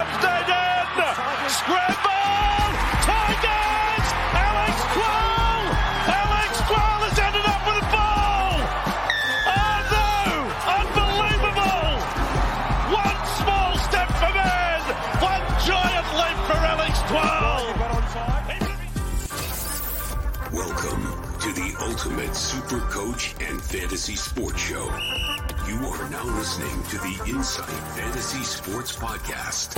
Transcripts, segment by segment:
Stayden! Ultimate Super Coach and Fantasy Sports Show. You are now listening to the Insight Fantasy Sports Podcast.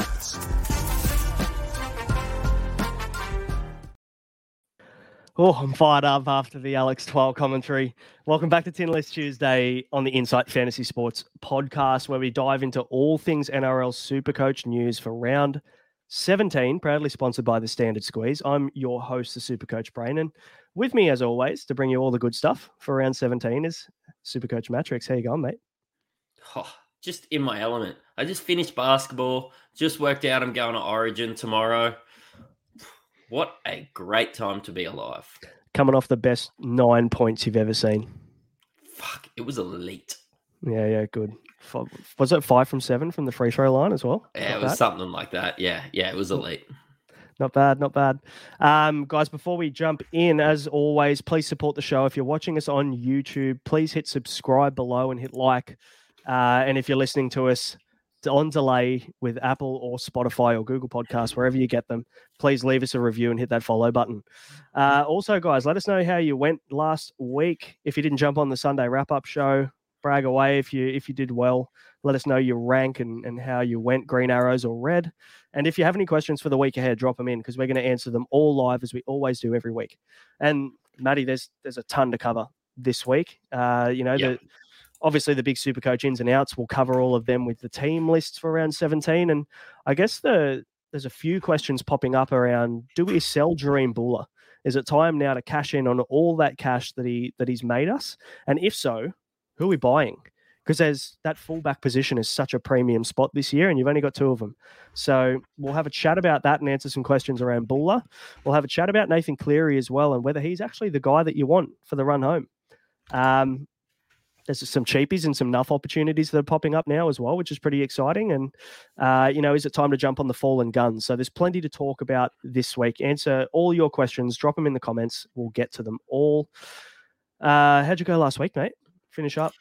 Oh, I'm fired up after the Alex 12 commentary. Welcome back to Tin List Tuesday on the Insight Fantasy Sports podcast, where we dive into all things NRL Supercoach news for round 17, proudly sponsored by the Standard Squeeze. I'm your host, the Supercoach Brain, and with me, as always, to bring you all the good stuff for round 17 is Supercoach Mattrix. How you going, mate? Oh, just in my element. I just finished basketball, just worked out I'm going to Origin tomorrow. What a great time to be alive. Coming off the best nine points you've ever seen. Fuck, it was elite. Yeah, yeah, good. Was it five from seven from the free throw line as well? Yeah, Not it was bad. something like that. Yeah, yeah, it was elite. Not bad, not bad. Um, guys, before we jump in, as always, please support the show. If you're watching us on YouTube, please hit subscribe below and hit like. Uh, and if you're listening to us on delay with Apple or Spotify or Google Podcasts, wherever you get them, please leave us a review and hit that follow button. Uh, also, guys, let us know how you went last week. If you didn't jump on the Sunday wrap up show, brag away if you if you did well. Let us know your rank and, and how you went, green arrows or red. And if you have any questions for the week ahead, drop them in because we're going to answer them all live as we always do every week. And Maddie, there's there's a ton to cover this week. Uh, you know, Yep. the obviously the big super coach ins and outs. We'll cover all of them with the team lists for round 17. And I guess the there's a few questions popping up around do we sell Dream Bula? Is it time now to cash in on all that cash that he that he's made us? And if so, who are we buying? Because there's that fullback position is such a premium spot this year, and you've only got two of them. So we'll have a chat about that and answer some questions around Bula. We'll have a chat about Nathan Cleary as well and whether he's actually the guy that you want for the run home. Um, there's some cheapies and some nuff opportunities that are popping up now as well, which is pretty exciting. And uh, you know, is it time to jump on the fallen guns? So there's plenty to talk about this week. Answer all your questions. Drop them in the comments. We'll get to them all. Uh, how'd you go last week, mate? Finish up.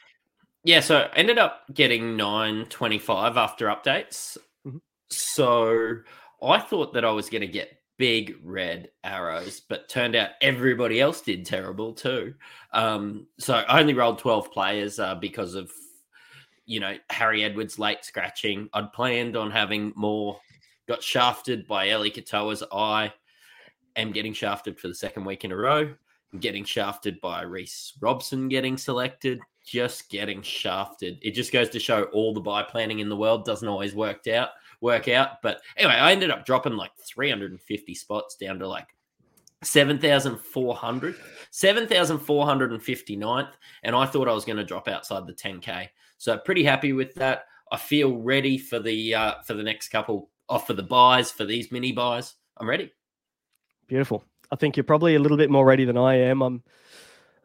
Yeah, so I ended up getting 925 after updates. Mhm. So I thought that I was going to get big red arrows, but turned out everybody else did terrible too. Um, so I only rolled 12 players uh, because of, you know, Harry Edwards late scratching. I'd planned on having more, got shafted by Eli Katoa's eye, am getting shafted for the second week in a row. I'm getting shafted by Reece Robson getting selected, just getting shafted. It just goes to show all the buy planning in the world doesn't always work out work out. But anyway, I ended up dropping like 350 spots down to like 7,400, 7,459th. And I thought I was going to drop outside the 10K. So pretty happy with that. I feel ready for the uh, for the next couple, off for the buys for these mini buys. I'm ready. Beautiful. I think you're probably a little bit more ready than I am. I'm,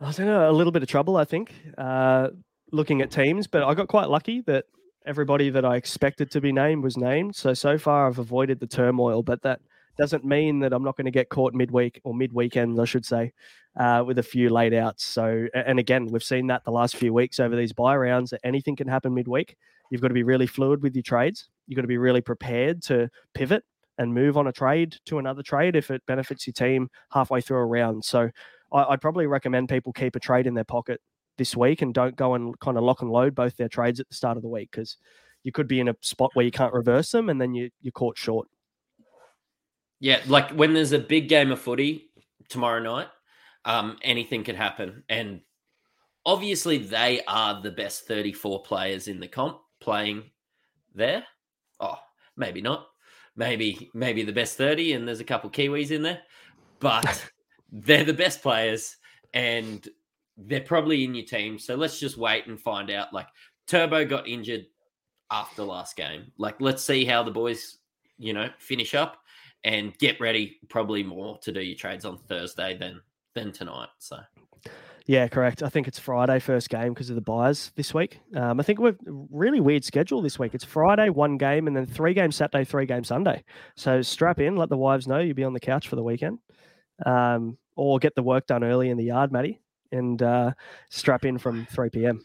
I was in a little bit of trouble. I think uh, looking at teams, but I got quite lucky that everybody that I expected to be named was named. So so far, I've avoided the turmoil, but that doesn't mean that I'm not going to get caught midweek or mid weekend, I should say, uh, with a few late outs. So, and again, we've seen that the last few weeks over these buy rounds that anything can happen midweek. You've got to be really fluid with your trades. You've got to be really prepared to pivot and move on a trade to another trade if it benefits your team halfway through a round. So, I, would probably recommend people keep a trade in their pocket this week and don't go and kind of lock and load both their trades at the start of the week because you could be in a spot where you can't reverse them and then you, you're caught short. Yeah, like when there's a big game of footy tomorrow night, um, anything could happen. And obviously, they are the best 34 players in the comp playing there. Oh, maybe not. Maybe maybe the best 30, and there's a couple Kiwis in there, but they're the best players, and they're probably in your team. So let's just wait and find out. Like Turbo got injured after last game. Like let's see how the boys, you know, finish up and get ready probably more to do your trades on Thursday than than tonight. So yeah, correct. I think it's Friday first game because of the buys this week. Um, I think we're really weird schedule this week. It's Friday one game and then three games Saturday, three games Sunday. So strap in, let the wives know you'll be on the couch for the weekend, um, or get the work done early in the yard, Matty, and uh, strap in from three p.m.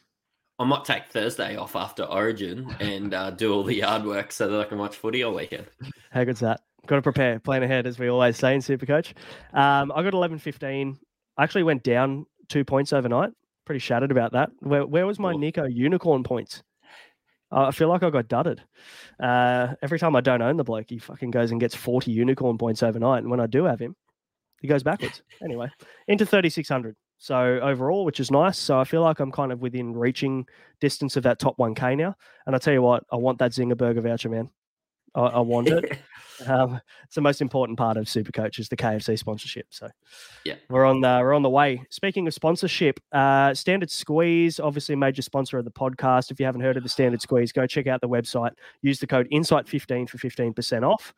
I might take Thursday off after Origin and uh, do all the yard work so that I can watch footy all weekend. How good's that? Got to prepare, plan ahead, as we always say in Supercoach. Um, I got 11 15. I actually went down two points overnight. Pretty shattered about that. Where, where was my Nico unicorn points? I feel like I got dudded. Uh, every time I don't own the bloke, he fucking goes and gets 40 unicorn points overnight. And when I do have him, he goes backwards. anyway, into 3,600. So overall, which is nice. So I feel like I'm kind of within reaching distance of that top 1K now. And I tell you what, I want that Zinger Burger voucher, man. I, I want it. um, it's the most important part of Super Coach is the KFC sponsorship. So yeah, we're on the we're on the way. Speaking of sponsorship, uh, Standard Squeeze, obviously a major sponsor of the podcast. If you haven't heard of the Standard Squeeze, go check out the website. Use the code Insight15 for 15% off.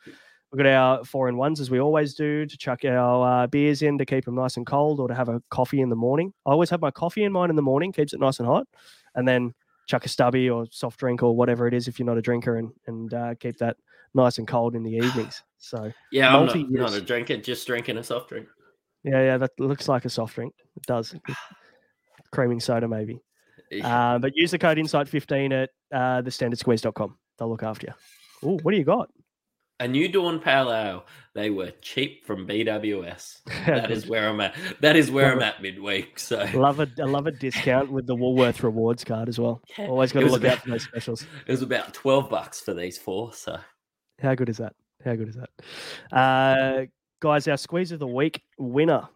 We've got our four in ones as we always do to chuck our uh, beers in to keep them nice and cold or to have a coffee in the morning. I always have my coffee in mine in the morning, keeps it nice and hot. And then chuck a stubby or soft drink or whatever it is if you're not a drinker and and uh, keep that nice and cold in the evenings. So yeah, I'm not, not, a drinker, just drinking a soft drink. Yeah, yeah, that looks like a soft drink. It does. Creaming soda, maybe. Uh, but use the code Insight15 at uh, thestandardsqueeze.com. They'll look after you. Oh, what do you got? A new dawn pale ale. They were cheap from BWS. That is where I'm at. That is where I'm at midweek. So love a I love a discount with the Woolworth rewards card as well. Yeah. Always got to look about, out for those specials. It was about twelve bucks for these four. So how good is that? How good is that? Uh, guys, our squeeze of the week winner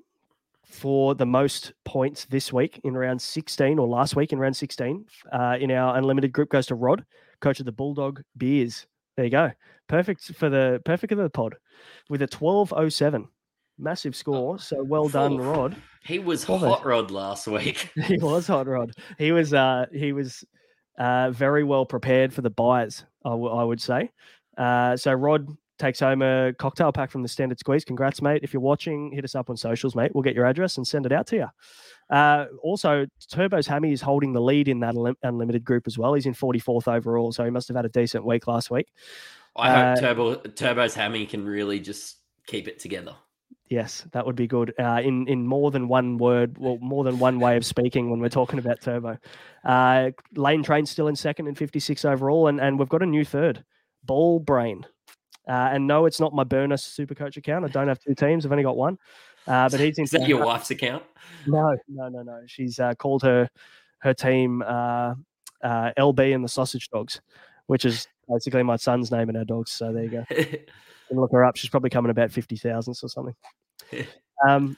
for the most points this week in round 16 or last week in round 16 uh, in our unlimited group goes to Rod, coach of the Bulldog Beers. There you go. Perfect for the perfect for the pod with a 1207. Massive score. So well done, Rod. He was hot rod last week. he was hot rod. He was uh he was uh very well prepared for the buyers, I, w- I would say. Uh so Rod takes home a cocktail pack from the standard squeeze. Congrats, mate. If you're watching, hit us up on socials, mate. We'll get your address and send it out to you. Uh, also, Turbo's Hammy is holding the lead in that unlimited group as well. He's in 44th overall, so he must have had a decent week last week. I uh, hope Turbo Turbo's Hammy can really just keep it together. Yes, that would be good. Uh, in in more than one word, well, more than one way of speaking when we're talking about Turbo. Uh, Lane Train's still in second and 56 overall, and, and we've got a new third, Ball Brain. Uh, and no, it's not my burner super coach account. I don't have two teams. I've only got one. Uh, but he's in. Is that your wife's account? No, no, no, no. She's uh, called her her team uh, uh, LB and the Sausage Dogs, which is basically my son's name and our dogs. So there you go. you can look her up. She's probably coming about fifty thousand or something. um,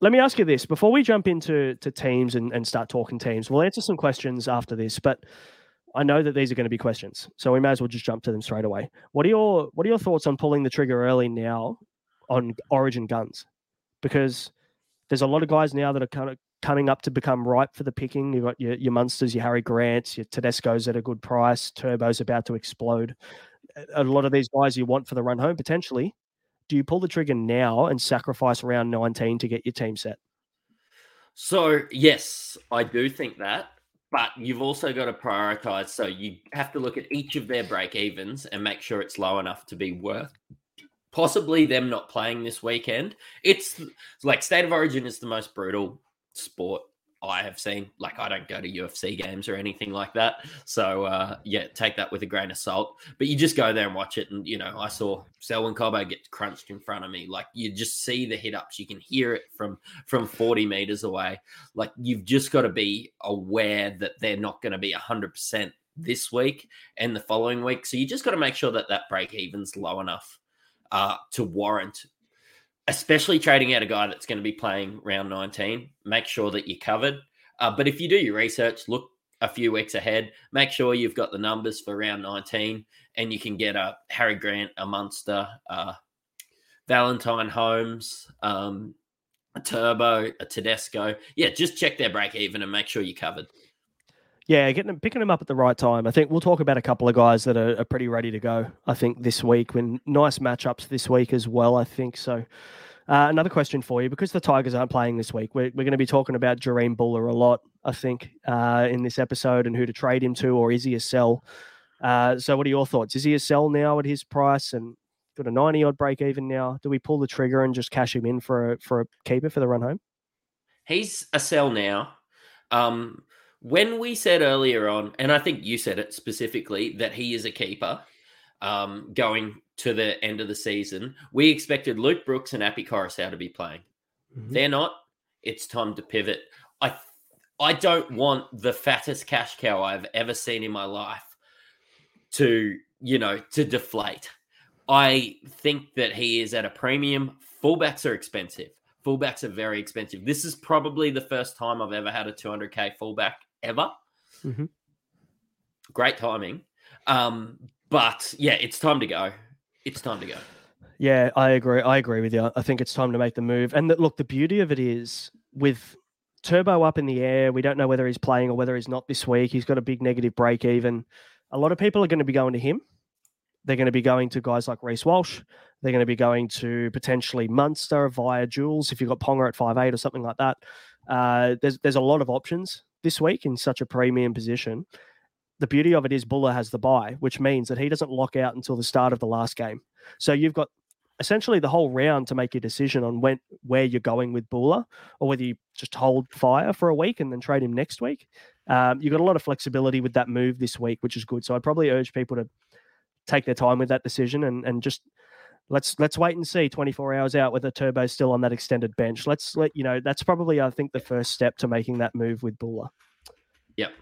let me ask you this before we jump into to teams and, and start talking teams. We'll answer some questions after this, but I know that these are going to be questions, so we may as well just jump to them straight away. What are your What are your thoughts on pulling the trigger early now on Origin guns? Because there's a lot of guys now that are kind of coming up to become ripe for the picking. You've got your, your Munsters, your Harry Grants, your Tedesco's at a good price. Turbo's about to explode. A lot of these guys you want for the run home potentially. Do you pull the trigger now and sacrifice round 19 to get your team set? So, yes, I do think that. But you've also got to prioritize. So you have to look at each of their break evens and make sure it's low enough to be worth possibly them not playing this weekend. It's like State of Origin is the most brutal sport I have seen. Like I don't go to UFC games or anything like that. So uh, yeah, take that with a grain of salt. But you just go there and watch it. And you know, I saw Selwyn Cobbo get crunched in front of me. Like you just see the hit ups. You can hear it from from 40 meters away. Like you've just got to be aware that they're not going to be 100% this week and the following week. So you just got to make sure that that break even's low enough uh, to warrant, especially trading out a guy that's going to be playing round 19. Make sure that you're covered. Uh, but if you do your research, look a few weeks ahead, make sure you've got the numbers for round 19 and you can get a Harry Grant, a Munster, uh, Valentine Holmes, um, a Turbo, a Tedesco. Yeah, just check their break even and make sure you're covered. Yeah, getting picking them up at the right time. I think we'll talk about a couple of guys that are, are pretty ready to go. I think this week, when nice matchups this week as well. I think so. Uh, another question for you because the Tigers aren't playing this week. We're, we're going to be talking about Jahream Bula a lot, I think, uh, in this episode and who to trade him to, or is he a sell? Uh, so, what are your thoughts? Is he a sell now at his price and got a 90 odd break even now? Do we pull the trigger and just cash him in for a, for a keeper for the run home? He's a sell now. Um, when we said earlier on, and I think you said it specifically, that he is a keeper um, going to the end of the season, we expected Luke Brooks and Api Koroisau to be playing. Mm-hmm. They're not. It's time to pivot. I I don't want the fattest cash cow I've ever seen in my life to, you know, to deflate. I think that he is at a premium. Fullbacks are expensive. Fullbacks are very expensive. This is probably the first time I've ever had a 200k fullback ever. Mm-hmm. Great timing. Um, but yeah, it's time to go. It's time to go. Yeah, I agree. I agree with you. I think it's time to make the move. And the, look, the beauty of it is with Turbo up in the air, we don't know whether he's playing or whether he's not this week. He's got a big negative break even. A lot of people are going to be going to him. They're going to be going to guys like Reece Walsh. They're going to be going to potentially Munster via duals if you've got Ponga at five eight or something like that. Uh, there's there's a lot of options this week in such a premium position. The beauty of it is Bula has the buy, which means that he doesn't lock out until the start of the last game. So you've got essentially the whole round to make your decision on when where you're going with Bula, or whether you just hold fire for a week and then trade him next week. Um, you've got a lot of flexibility with that move this week, which is good. So I'd probably urge people to take their time with that decision and and just let's let's wait and see 24 hours out whether Turbo's still on that extended bench. Let's let you know that's probably I think the first step to making that move with Bula. Yep.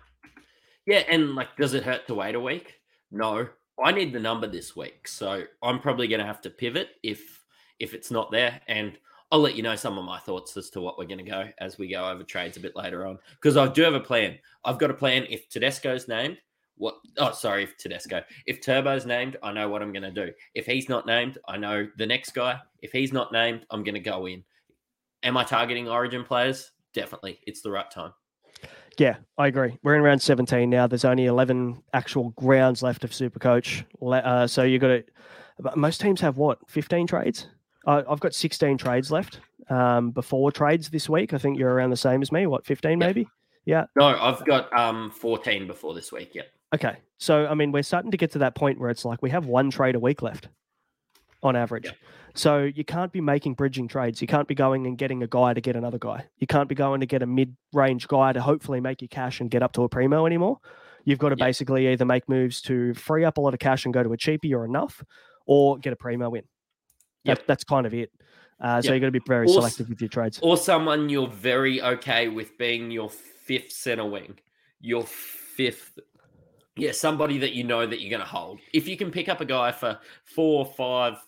Yeah, and like, does it hurt to wait a week? No, I need the number this week, so I'm probably going to have to pivot if if it's not there, and I'll let you know some of my thoughts as to what we're going to go as we go over trades a bit later on because I do have a plan. I've got a plan if Tedesco's named what oh sorry if Tedesco. If Turbo's named, I know what I'm gonna do. If he's not named, I know the next guy. If he's not named, I'm gonna go in. Am I targeting origin players? Definitely. It's the right time. Yeah, I agree. We're in round 17 now. There's only 11 actual grounds left of Super Coach. Uh, so you've got to. Most teams have what? 15 trades. Uh, I've got 16 trades left um, before trades this week. I think you're around the same as me. What, 15 maybe? Yeah. No, I've got um 14 before this week. Yep. Okay. So, I mean, we're starting to get to that point where it's like we have one trade a week left on average. Yep. So you can't be making bridging trades. You can't be going and getting a guy to get another guy. You can't be going to get a mid-range guy to hopefully make you cash and get up to a primo anymore. You've got to yep. basically either make moves to free up a lot of cash and go to a cheapie or enough, or get a primo in. Yep. That, that's kind of it. Uh, so yep. you've got to be very or, selective with your trades. Or someone you're very okay with being your fifth center wing, your fifth yeah, somebody that you know that you're going to hold. If you can pick up a guy for four, five,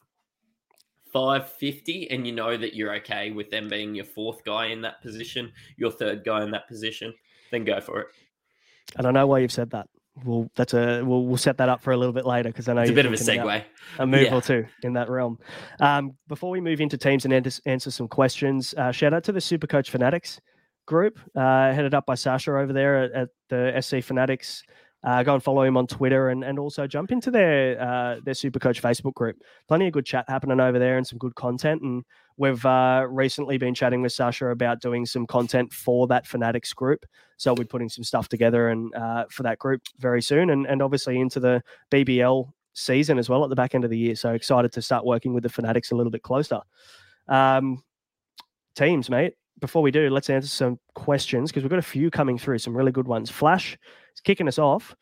five fifty, and you know that you're okay with them being your fourth guy in that position, your third guy in that position, then go for it. And I know why you've said that. We'll that's a we'll we'll set that up for a little bit later because I know it's a bit of a segue, a move yeah. or two in that realm. Um, before we move into teams and answer, answer some questions, uh, shout out to the Super Coach Fanatics. group uh, headed up by Sasha over there at, at the SC Fanatics. Uh, go and follow him on Twitter and, and also jump into their uh, their Supercoach Facebook group. Plenty of good chat happening over there and some good content. And we've uh, recently been chatting with Sasha about doing some content for that Fanatics group. So we're putting some stuff together and uh, for that group very soon, and and obviously into the BBL season as well at the back end of the year. So excited to start working with the Fanatics a little bit closer. Um, teams, mate. Before we do, let's answer some questions because we've got a few coming through, some really good ones. Flash is kicking us off.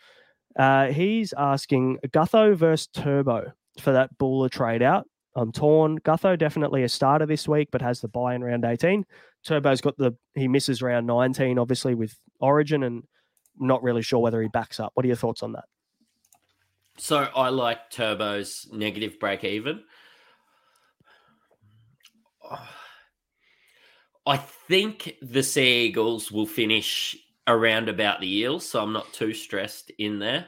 Uh, he's asking Gutho versus Turbo for that Bula trade out. I'm torn. Gutho definitely a starter this week, but has the buy in round 18. Turbo's got the he misses round 19, obviously with Origin, and not really sure whether he backs up. What are your thoughts on that? So I like Turbo's negative break even. I think the Sea Eagles will finish around about the Eels, so I'm not too stressed in there.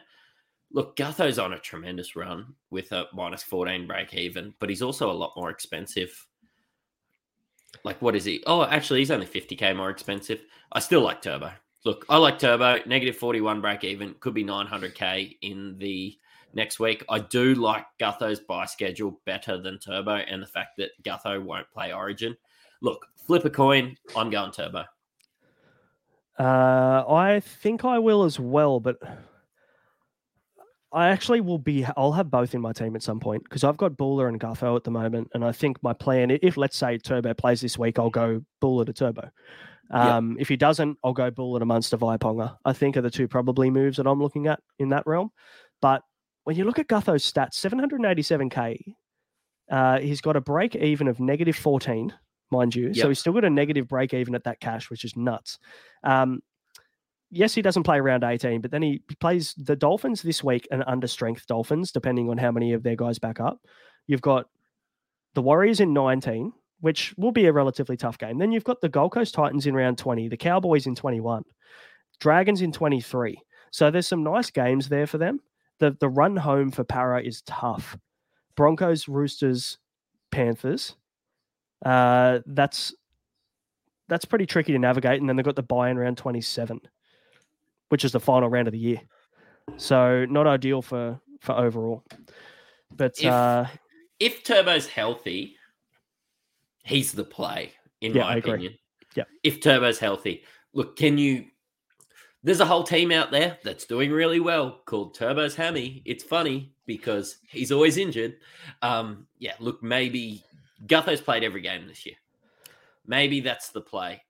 Look, Gutho's on a tremendous run with a minus 14 break even, but he's also a lot more expensive. Like, what is he? Oh, actually, he's only 50k more expensive. I still like Turbo. Look, I like Turbo. Negative 41 break even could be 900k in the next week. I do like Gutho's buy schedule better than Turbo, and the fact that Gutho won't play Origin. Look, flip a coin. I'm going Turbo. Uh, I think I will as well, but I actually will be. I'll have both in my team at some point because I've got Bula and Gutho at the moment, and I think my plan, if let's say Turbo plays this week, I'll go Bula to Turbo. Um, yep. If he doesn't, I'll go Bula to Munster Vaiponga. I think are the two probably moves that I'm looking at in that realm. But when you look at Gutho's stats, 787k, uh, he's got a break even of negative 14 mind you. Yep. So he's still got a negative break even at that cash, which is nuts. Um, yes, he doesn't play around 18, but then he plays the Dolphins this week and under strength Dolphins, depending on how many of their guys back up. You've got the Warriors in 19, which will be a relatively tough game. Then you've got the Gold Coast Titans in round 20, the Cowboys in 21, Dragons in 23. So there's some nice games there for them. The the run home for Parra is tough. Broncos, Roosters, Panthers uh, that's that's pretty tricky to navigate. And then they've got the buy in round 27, which is the final round of the year. So not ideal for for overall. But if, uh, if Turbo's healthy, he's the play, in yeah, my I opinion. Agree. Yeah. If Turbo's healthy. Look, can you there's a whole team out there that's doing really well called Turbo's Hammy. It's funny because he's always injured. Um, yeah, look, maybe Gutho's played every game this year. Maybe that's the play.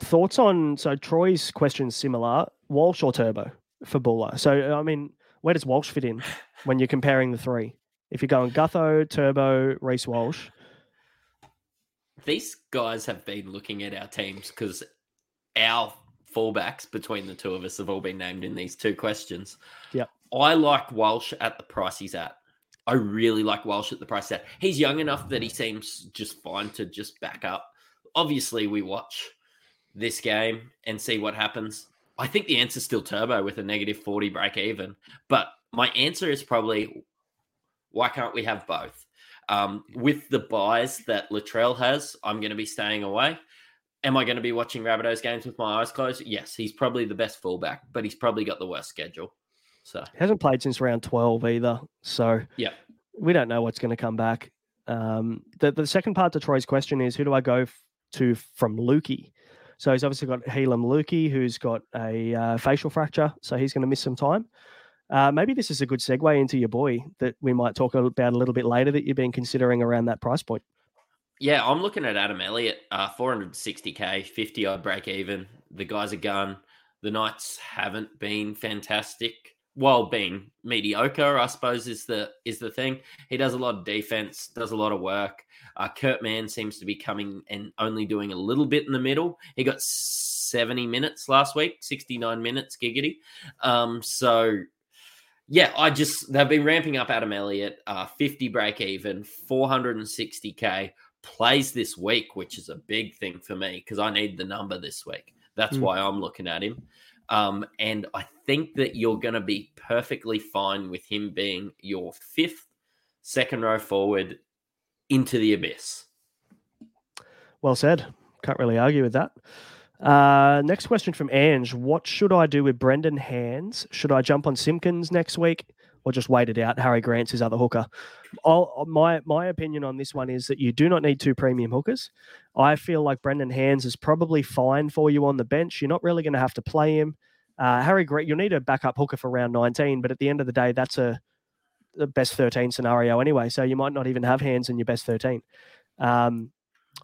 Thoughts on so Troy's question similar Walsh or Turbo for Bula? So I mean, where does Walsh fit in when you're comparing the three? If you're going Gutho, Turbo, Reece Walsh. These guys have been looking at our teams because our fullbacks between the two of us have all been named in these two questions. Yeah. I like Walsh at the price he's at. I really like Walsh at the price set. He's young enough that he seems just fine to just back up. Obviously, we watch this game and see what happens. I think the answer is still Turbo with a negative 40 break even. But my answer is probably why can't we have both? Um, with the buys that Latrell has, I'm going to be staying away. Am I going to be watching Rabbitohs games with my eyes closed? Yes, he's probably the best fullback, but he's probably got the worst schedule. So he hasn't played since round twelve either. So yeah, we don't know what's going to come back. Um, the the second part to Troy's question is who do I go f- to from Luki? So he's obviously got Heilum Luki, who's got a uh, facial fracture, so he's going to miss some time. Uh, maybe this is a good segue into your boy that we might talk about a little bit later that you've been considering around that price point. Yeah, I'm looking at Adam Elliott, uh, 460k, 50 odd break even. The guy's a gun. The Knights haven't been fantastic while being mediocre, I suppose is the is the thing. He does a lot of defense, does a lot of work. Uh, Kurt Mann seems to be coming and only doing a little bit in the middle. He got 70 minutes last week, 69 minutes, giggity. Um, so yeah, I just they've been ramping up Adam Elliott, uh, 50 break even, 460k plays this week, which is a big thing for me because I need the number this week. That's mm. why I'm looking at him. Um, and I think that you're going to be perfectly fine with him being your fifth second row forward into the abyss. Well said. Can't really argue with that. Uh, next question from Ange. What should I do with Brendan Hands? Should I jump on Simpkins next week or just wait it out? Harry Grant's his other hooker. I'll, my my opinion on this one is that you do not need two premium hookers. I feel like Brendan Hands is probably fine for you on the bench. You're not really going to have to play him. Uh, Harry Grant, you'll need a backup hooker for round 19, but at the end of the day, that's a the best 13 scenario anyway. So you might not even have hands in your best 13. Um,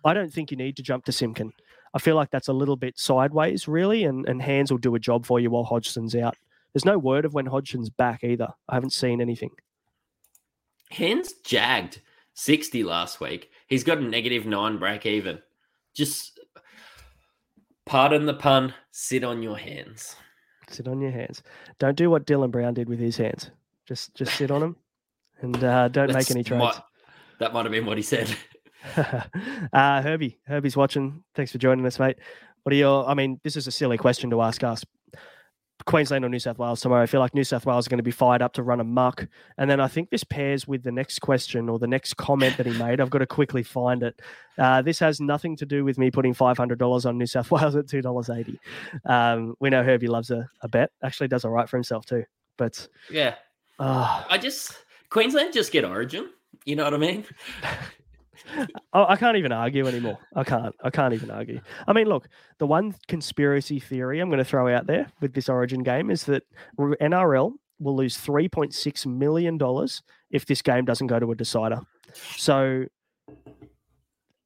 I don't think you need to jump to Simkin. I feel like that's a little bit sideways, really, and, and hands will do a job for you while Hodgson's out. There's no word of when Hodgson's back either. I haven't seen anything. Hands jagged 60 last week. He's got a negative nine break even. Just pardon the pun, sit on your hands. Sit on your hands. Don't do what Dylan Brown did with his hands. Just just sit on them and uh, don't That's make any trades. might- that might have been what he said. uh, Herbie, Herbie's watching. Thanks for joining us, mate. What are your? I mean, this is a silly question to ask us. Queensland or New South Wales tomorrow. I feel like New South Wales are going to be fired up to run a muck. And then I think this pairs with the next question or the next comment that he made. I've got to quickly find it. Uh, this has nothing to do with me putting $500 on New South Wales at $2.80. Um, we know Herbie loves a, a bet. Actually does all right for himself too. But Yeah. uh, I just, Queensland just get origin. You know what I mean? I, I can't even argue anymore. I can't. I can't even argue. I mean, look, the one conspiracy theory I'm going to throw out there with this Origin game is that NRL will lose 3.6 million dollars if this game doesn't go to a decider. So,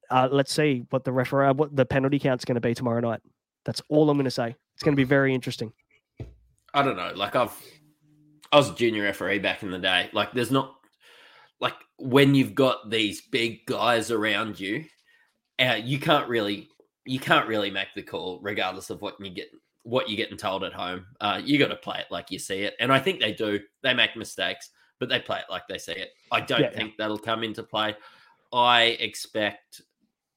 uh, let's see what the referee, what the penalty count's going to be tomorrow night. That's all I'm going to say. It's going to be very interesting. I don't know. Like I've, I was a junior referee back in the day. Like there's not, like when you've got these big guys around you, uh, you can't really, you can't really make the call regardless of what you get, what you're getting told at home. Uh, you got to play it like you see it, and I think they do. They make mistakes, but they play it like they see it. I don't Yeah, yeah. think that'll come into play. I expect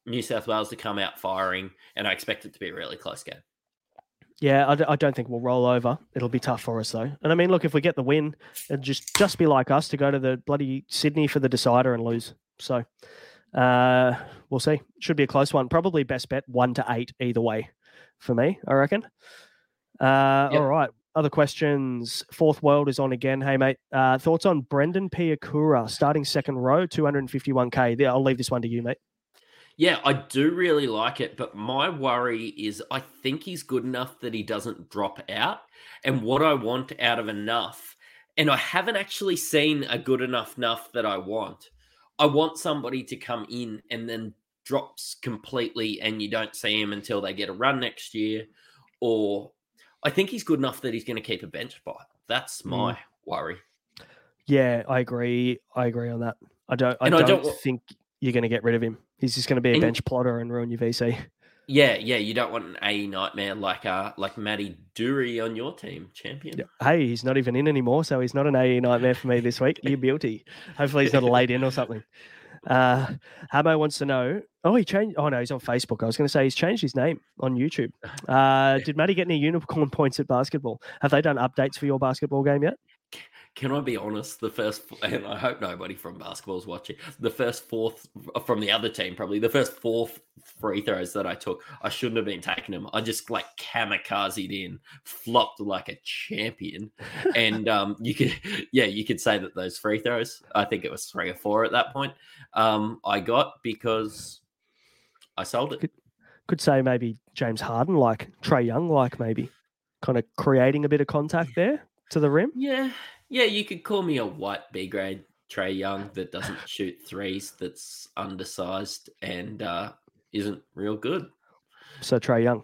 New South Wales to come out firing, and I expect it to be a really close game. Yeah, I, d- I don't think we'll roll over. It'll be tough for us though. And I mean, look, if we get the win, it'd just just be like us to go to the bloody Sydney for the decider and lose. So uh, we'll see. Should be a close one. Probably best bet one to eight either way for me. I reckon. Uh, Yep. All right. Other questions. Fourth World is on again. Hey mate, uh, thoughts on Brendan Piakura starting second row, 251k. Yeah, I'll leave this one to you, mate. Yeah, I do really like it, but my worry is I think he's good enough that he doesn't drop out. And what I want out of enough, and I haven't actually seen a good enough enough that I want. I want somebody to come in and then drops completely and you don't see him until they get a run next year. Or I think he's good enough that he's going to keep a bench spot. That's my mm. worry. Yeah, I agree. I agree on that. I don't. I And don't, don't think you're going to get rid of him. He's just going to be a And- bench plotter and ruin your VC. Yeah, yeah, you don't want an AE nightmare like uh like Matty Dury on your team, champion. Hey, he's not even in anymore, so he's not an AE nightmare for me this week. You're guilty. Hopefully, he's not a late in or something. Uh, Hamo wants to know. Oh, he changed. Oh no, he's on Facebook. I was going to say he's changed his name on YouTube. Uh, did Matty get any unicorn points at basketball? Have they done updates for your basketball game yet? Can I be honest? The first, and I hope nobody from basketball is watching. The first fourth from the other team, probably the first four free throws that I took, I shouldn't have been taking them. I just like kamikazed in, flopped like a champion, and um, you could, yeah, you could say that those free throws. I think it was three or four at that point. Um, I got because I sold it. Could say maybe James Harden, like Trae Young, like maybe kind of creating a bit of contact there to the rim. Yeah, yeah, you could call me a white B grade Trae Young that doesn't shoot threes, that's undersized and uh, isn't real good. So Trae Young.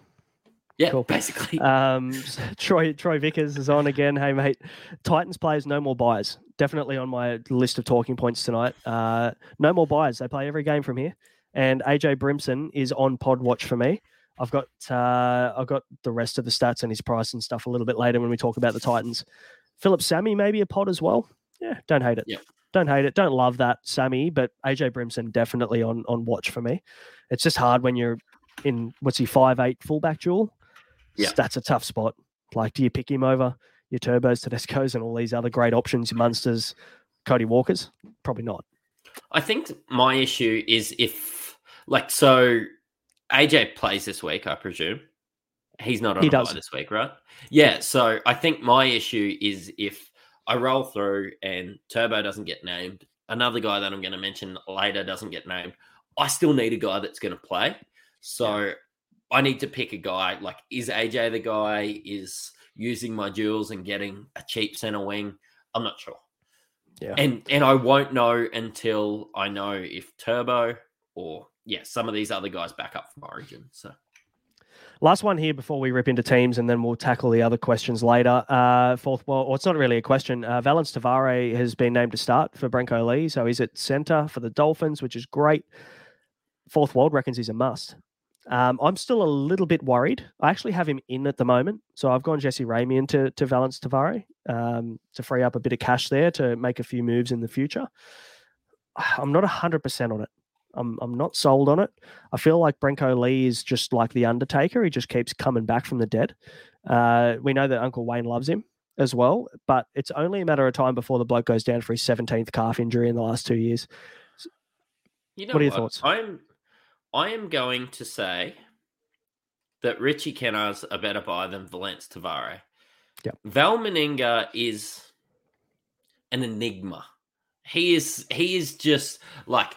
Yeah, Cool. basically. Um, Troy Troy Vickers is on again. Hey mate, Titans players no more buys. Definitely on my list of talking points tonight. Uh, no more buys. They play every game from here. And AJ Brimson is on pod watch for me. I've got uh, I've got the rest of the stats and his price and stuff a little bit later when we talk about the Titans. Phillip Sami maybe a pod as well. Yeah, don't hate it. Yep. Don't hate it. Don't love that Sami, but AJ Brimson definitely on on watch for me. It's just hard when you're in what's he five eight fullback dual. Yeah. that's a tough spot. Like, do you pick him over your Turbos, Tedesco's, and all these other great options, your Munsters, Cody Walkers? Probably not. I think my issue is if, like, so AJ plays this week, I presume. He's not on He a does. this week, right? Yeah. So I think my issue is if I roll through and Turbo doesn't get named, another guy that I'm going to mention later doesn't get named, I still need a guy that's going to play. So I need to pick a guy. Like, is AJ the guy? Is using my duals and getting a cheap center wing? I'm not sure. Yeah. And and I won't know until I know if Turbo or yeah, some of these other guys back up from Origin. So Last one here before we rip into teams, and then we'll tackle the other questions later. Uh, fourth, well, well, it's not really a question. Uh, Valynce Te Whare has been named to start for Brenko Lee, so he's at centre for the Dolphins, which is great. Fourth World reckons he's a must. Um, I'm still a little bit worried. I actually have him in at the moment, so I've gone Jesse Ramien to to Valynce Te Whare um, to free up a bit of cash there to make a few moves in the future. I'm not 100% on it. I'm I'm not sold on it. I feel like Brenko Lee is just like the Undertaker. He just keeps coming back from the dead. Uh, we know that Uncle Wayne loves him as well, but it's only a matter of time before the bloke goes down for his 17th calf injury in the last two years. you know What are your thoughts? I'm I am going to say that Richie Kennar's a better buy than Valynce Te Whare. Yep. Val Meninga is an enigma. He is he is just like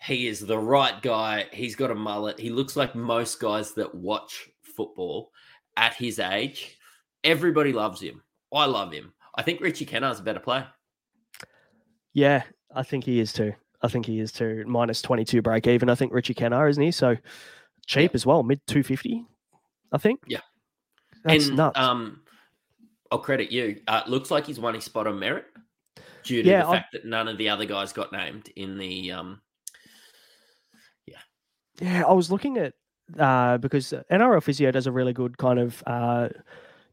he is the right guy. He's got a mullet. He looks like most guys that watch football at his age. Everybody loves him. I love him. I think Richie Kennar's a better player. Yeah, I think he is too. I think he is too. Minus 22 break even. I think Richie Kennar, isn't he? So cheap as well, mid 250, I think. Yeah. That's and nuts. um I'll credit you. Uh, looks like he's won his spot on merit due to Yeah, the I- fact that none of the other guys got named in the um Yeah, I was looking at uh, because NRL Physio does a really good kind of uh,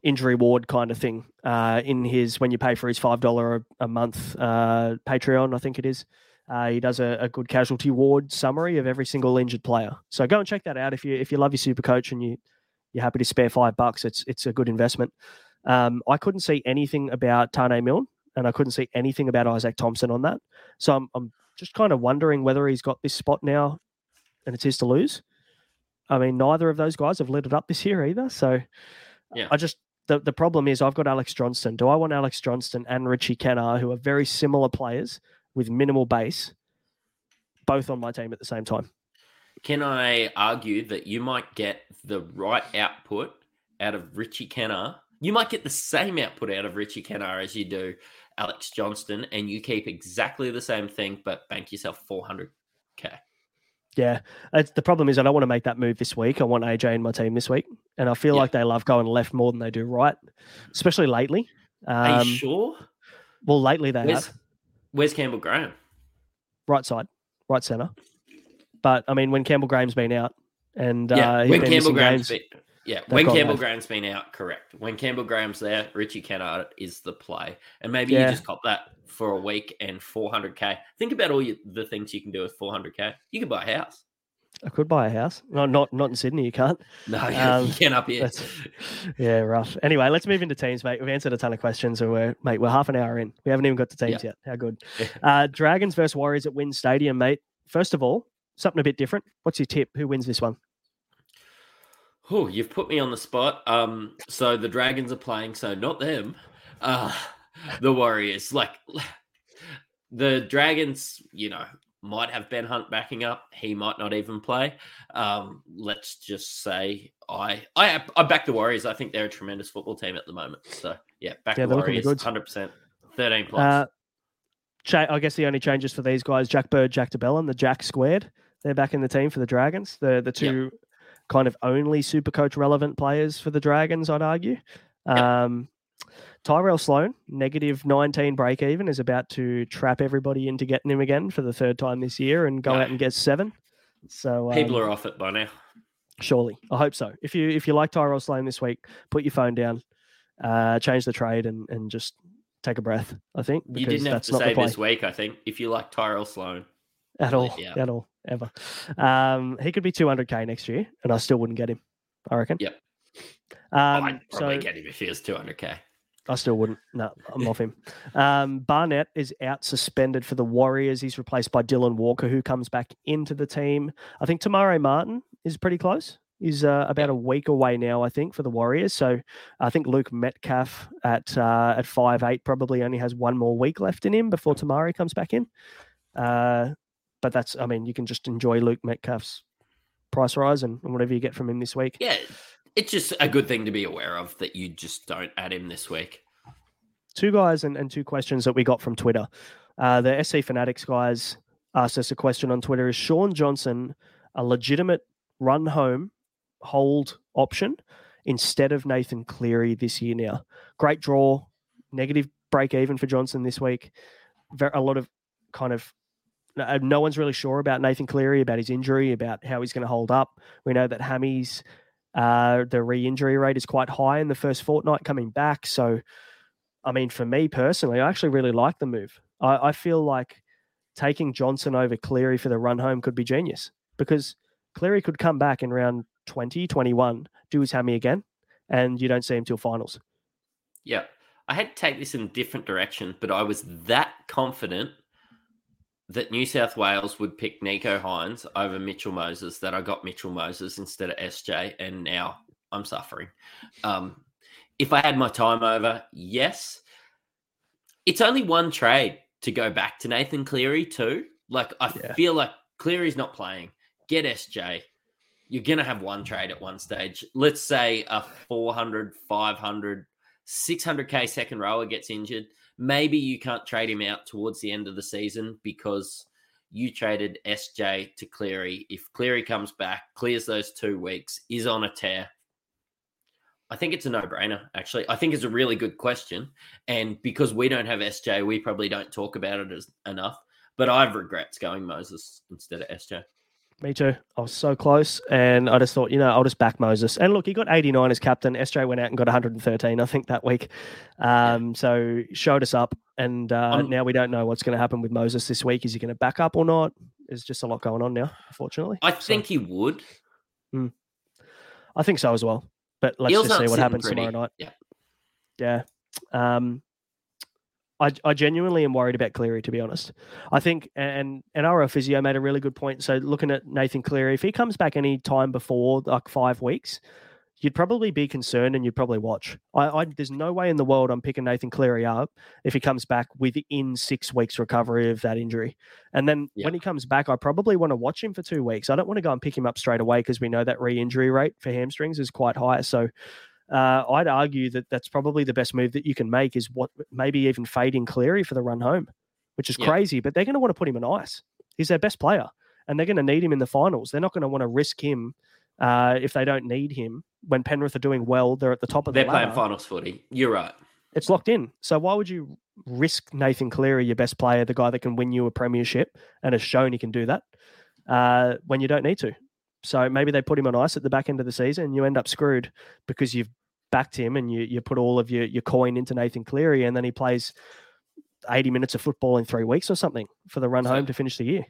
injury ward kind of thing uh, in his when you pay for his five dollar a month uh, Patreon, I think it is. Uh, he does a, a good casualty ward summary of every single injured player. So go and check that out if you if you love your super coach and you you're happy to spare five bucks. It's it's a good investment. Um, I couldn't see anything about Taane Milne, and I couldn't see anything about Isaac Thompson on that. So I'm I'm just kind of wondering whether he's got this spot now and it's his to lose. I mean, neither of those guys have lit it up this year either. So uh, Yeah. I just the, the problem is I've got Alex Johnston. Do I want Alex Johnston and Richie Kennar, who are very similar players with minimal base, both on my team at the same time? can I argue that you might get the right output out of Richie Kennar? You might get the same output out of Richie Kennar as you do Alex Johnston, and you keep exactly the same thing, but bank yourself 400k. Yeah, it's, the problem is I don't want to make that move this week. I want AJ in my team this week, and I feel Yeah. like they love going left more than they do right, especially lately. Are Um, you sure? Well, lately they Where's, have where's Campbell Graham? right side, right center. But I mean, when Campbell Graham's been out, and Yeah, uh, he's when Campbell Graham's games, been, yeah, they've when Campbell. Graham's been out, correct. When Campbell Graham's there, Richie Kennar is the play, and maybe Yeah. you just cop that for a week and 400k. Think about all you, the things you can do with 400k. You can buy a house. I could buy a house. No, not not in Sydney. You can't. No, you Um, can up here. Yeah, rough. Anyway, let's move into teams, mate. We've answered a ton of questions, and we're mate, we're half an hour in. We haven't even got to teams yet. How good? Uh, Dragons versus Warriors at WIN Stadium, mate. First of all, something a bit different. What's your tip? Who wins this one? Oh, you've put me on the spot. Um, so the Dragons are playing, so not them. Uh, the Warriors. Like the Dragons, you know, might have Ben Hunt backing up. He might not even play. Um, let's just say I I I back the Warriors. I think they're a tremendous football team at the moment. So yeah, back Yeah, the Warriors, hundred percent, thirteen plus. Uh, cha- I guess the only changes for these guys: Jack Bird, Jack de Belin, the Jack squared. They're back in the team for the Dragons. The the two kind of only super coach relevant players for the Dragons, I'd argue. Um, Tyrell Sloan, negative 19 break even, is about to trap everybody into getting him again for the third time this year and go No. out and get seven. So People um, are off it by now. surely, I hope so. If you if you like Tyrell Sloan this week, put your phone down, uh, change the trade, and and just take a breath. I think You didn't have that's to the say this week. I think if you like Tyrell Sloan, at all, Yeah. at all, ever. Um, he could be 200k next year, and I still wouldn't get him. I reckon. Yep. Um, I'd probably so get him if he was two hundred k. I still wouldn't. No, I'm off him. Um, Barnett is out suspended for the Warriors. He's replaced by Dylan Walker, who comes back into the team. I think Te Maire Martin is pretty close. He's uh, about a week away now, I think, for the Warriors. So I think Luke Metcalf at uh, at five eight probably only has one more week left in him before Te Maire comes back in. Uh, but that's, I mean, you can just enjoy Luke Metcalf's price rise and, and whatever you get from him this week. Yeah, it's just a good thing to be aware of that you just don't add him this week. Two guys and, and two questions that we got from Twitter. Uh, the SC Fanatics guys asked us a question on Twitter Is Shaun Johnson a legitimate run home hold option instead of Nathan Cleary this year now? Great draw, negative break even for Johnson this week. A lot of kind of no, no one's really sure about Nathan Cleary, about his injury, about how he's going to hold up. We know that Hammy's uh, the re-injury rate is quite high in the first fortnight coming back. So, I mean, for me personally, I actually really like the move. I, I feel like taking Johnson over Cleary for the run home could be genius because Cleary could come back in round 20, 21, do his hammy again, and you don't see him till finals. Yeah. I had to take this in a different direction, but I was that confident that New South Wales would pick Nicho Hynes over Mitchell Moses that I got Mitchell Moses instead of SJ, and now I'm suffering. Um, if I had my time over, yes. It's only one trade to go back to Nathan Cleary, too. Like, I yeah. feel like Cleary's not playing. Get SJ. You're going to have one trade at one stage. Let's say a 400, 500, 600K second rower gets injured maybe you can't trade him out towards the end of the season because you traded SJ to Cleary. If Cleary comes back, clears those two weeks, is on a tear, I think it's a no brainer, actually. I think it's a really good question. And because we don't have SJ, we probably don't talk about it as enough. But I have regrets going Moses instead of SJ. Me too. I was so close, and I just thought, you know, I'll just back Moses. And look, he got 89 as captain. SJ went out and got 113, I think, that week. Um, so showed us up, and uh, um, now we don't know what's going to happen with Moses this week. Is he going to back up or not? There's just a lot going on now, unfortunately. I think so, he would. Hmm. I think so as well. But let's Heels just see what happens pretty. tomorrow night. Yeah. Yeah. Um, I, I genuinely am worried about Cleary, to be honest. I think, and and our physio made a really good point. So looking at Nathan Cleary, if he comes back any time before like five weeks, you'd probably be concerned and you'd probably watch. I, I, there's no way in the world I'm picking Nathan Cleary up if he comes back within six weeks recovery of that injury. And then yeah. when he comes back, I probably want to watch him for two weeks. I don't want to go and pick him up straight away because we know that re-injury rate for hamstrings is quite high. So uh, I'd argue that that's probably the best move that you can make is what maybe even fading Cleary for the run home, which is yeah. crazy. But they're going to want to put him on ice. He's their best player, and they're going to need him in the finals. They're not going to want to risk him uh, if they don't need him. When Penrith are doing well, they're at the top of they're the playing finals footy. You're right. It's locked in. So why would you risk Nathan Cleary, your best player, the guy that can win you a premiership and has shown he can do that, uh, when you don't need to? So maybe they put him on ice at the back end of the season and you end up screwed because you've backed him and you, you put all of your, your coin into Nathan Cleary and then he plays 80 minutes of football in three weeks or something for the run so, home to finish the year.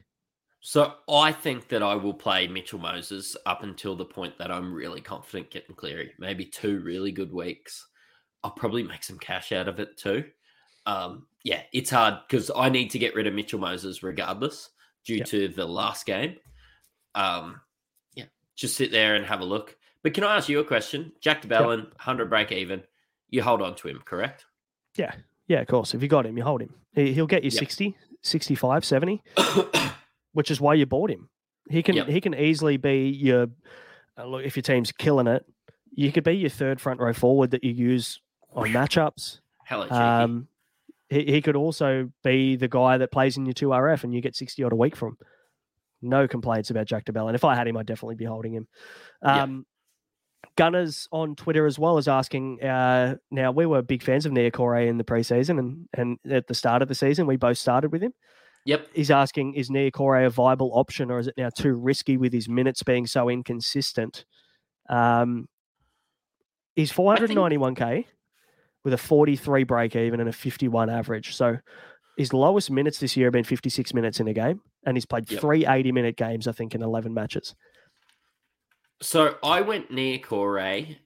So I think that I will play Mitchell Moses up until the point that I'm really confident getting Cleary. Maybe two really good weeks. I'll probably make some cash out of it too. Um, yeah, it's hard because I need to get rid of Mitchell Moses regardless due yep. to the last game. Um, just sit there and have a look. But can I ask you a question? Jack de Belin, yep. 100 break even. You hold on to him, correct? Yeah. Yeah, of course. If you got him, you hold him. He'll get you yep. 60, 65, 70, which is why you bought him. He can yep. he can easily be your uh, look if your team's killing it. You could be your third front row forward that you use on matchups. Hello, um, he, he could also be the guy that plays in your two RF and you get 60 odd a week from no complaints about Jack de Belin. And if I had him, I'd definitely be holding him. Um, yeah. Gunners on Twitter as well is asking. Uh, now we were big fans of Niukore in the preseason, and and at the start of the season, we both started with him. Yep. He's asking, is Niukore a viable option, or is it now too risky with his minutes being so inconsistent? Um, he's 491k think... with a 43 break even and a 51 average. So his lowest minutes this year have been 56 minutes in a game, and he's played yep. three 80 minute games, I think, in 11 matches. So I went Niukore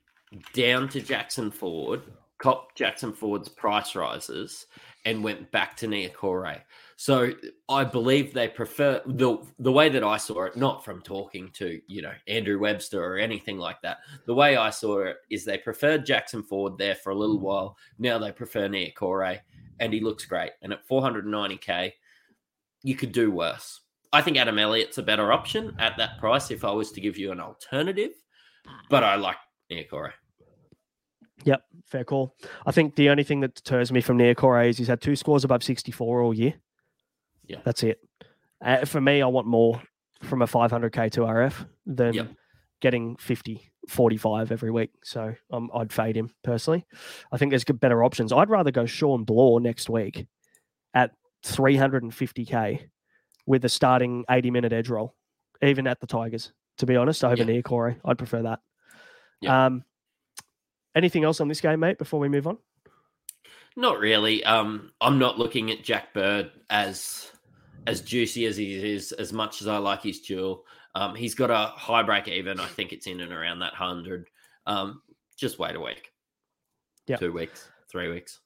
down to Jackson Ford cop Jackson Ford's price rises and went back to Niukore. So I believe they prefer the the way that I saw it, not from talking to you know Andrew Webster or anything like that. The way I saw it is they preferred Jackson Ford there for a little while. Now they prefer Niukore, and he looks great. And at 490k, you could do worse. I think Adam Elliott's a better option at that price if I was to give you an alternative, but I like Niukore. Yep, fair call. I think the only thing that deters me from Niukore is he's had two scores above 64 all year. Yeah. That's it. Uh, for me, I want more from a 500k to RF than Yep. getting 50, 45 every week. So um, I'd fade him personally. I think there's good, better options. I'd rather go Shawn Blore next week at 350k with a starting 80 minute edge roll, even at the Tigers, to be honest, over Yeah. Corey, I'd prefer that. Yeah. Um, anything else on this game, mate, before we move on? Not really. Um, I'm not looking at Jack Bird as as juicy as he is, as much as I like his dual. Um, he's got a high break even. I think it's in and around that hundred. Um, just wait a week. Yeah. Two weeks, three weeks.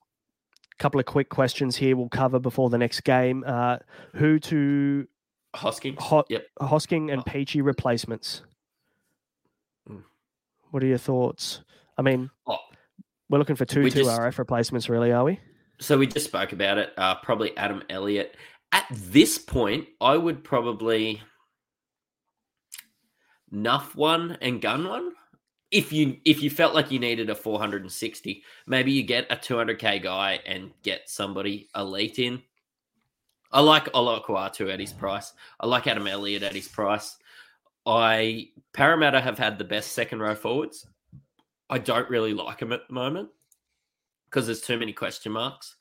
Couple of quick questions here we'll cover before the next game. Uh, who to Hoskins. Ho- Yep. Hosking and Oh. Peachey replacements? Mm. What are your thoughts? I mean, Oh, we're looking for two We two just- RF replacements, really, are we? So we just spoke about it. Uh, probably Adam Elliott. At this point, I would probably nuff one and gun one. If you if you felt like you needed a 460, maybe you get a 200k guy and get somebody elite in. I like Olakau'atu at his price. I like Adam Elliott at his price. I Parramatta have had the best second row forwards. I don't really like them at the moment because there's too many question marks.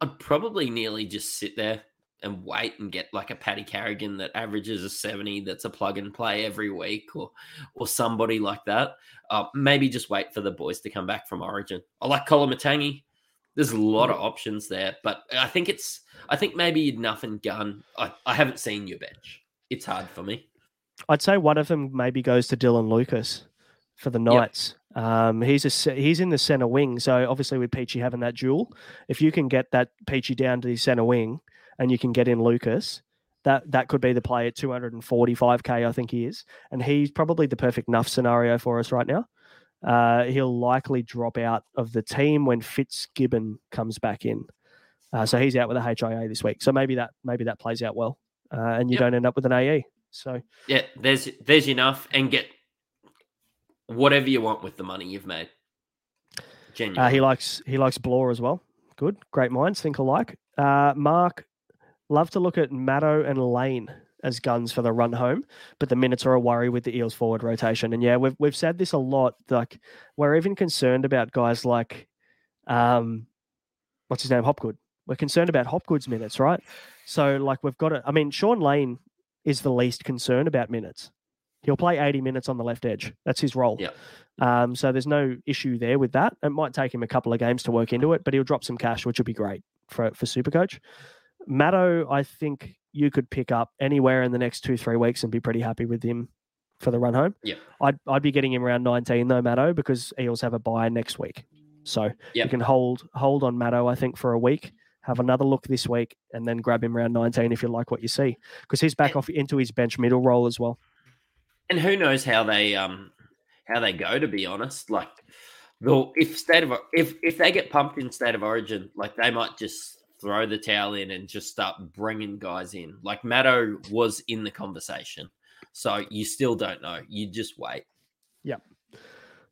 I'd probably nearly just sit there and wait and get like a Paddy Carrigan that averages a 70 that's a plug and play every week or or somebody like that. Uh, maybe just wait for the boys to come back from Origin. I like Koloamatangi. There's a lot of options there, but I think it's I think maybe you'd nothing gun. I, I haven't seen your bench. It's hard for me. I'd say one of them maybe goes to Dylan Lucas for the Knights. Um, he's a he's in the center wing, so obviously with Peachey having that dual, if you can get that Peachey down to the center wing and you can get in Lucas, that that could be the play at 245k. I think he is, and he's probably the perfect enough scenario for us right now. Uh, he'll likely drop out of the team when Fitzgibbon comes back in, uh, so he's out with a HIA this week. So maybe that maybe that plays out well, uh, and you Yep. don't end up with an AE. So Yeah, there's there's enough and get whatever you want with the money you've made. Genuinely. Uh, he likes he likes Blore as well. Good, great minds think alike. Uh, Mark, love to look at Maddo and Lane as guns for the run home, but the minutes are a worry with the Eels forward rotation. And yeah, we've we've said this a lot. Like we're even concerned about guys like, um, what's his name, Hopgood. We're concerned about Hopgood's minutes, right? So like we've got it. I mean, Shaun Lane is the least concerned about minutes. He'll play 80 minutes on the left edge. That's his role. Yeah. Um, so there's no issue there with that. It might take him a couple of games to work into it, but he'll drop some cash, which would be great for for Supercoach. Matto, I think you could pick up anywhere in the next two three weeks and be pretty happy with him for the run home. Yeah. I'd I'd be getting him around 19 though, Matto, because Eels have a bye next week. So you can hold hold on Matto, I think, for a week. Have another look this week, and then grab him around 19 if you like what you see, because he's back off into his bench middle role as well. and who knows how they um how they go to be honest like the if state of if if they get pumped in state of origin like they might just throw the towel in and just start bringing guys in like Matto was in the conversation so you still don't know you just wait Yep,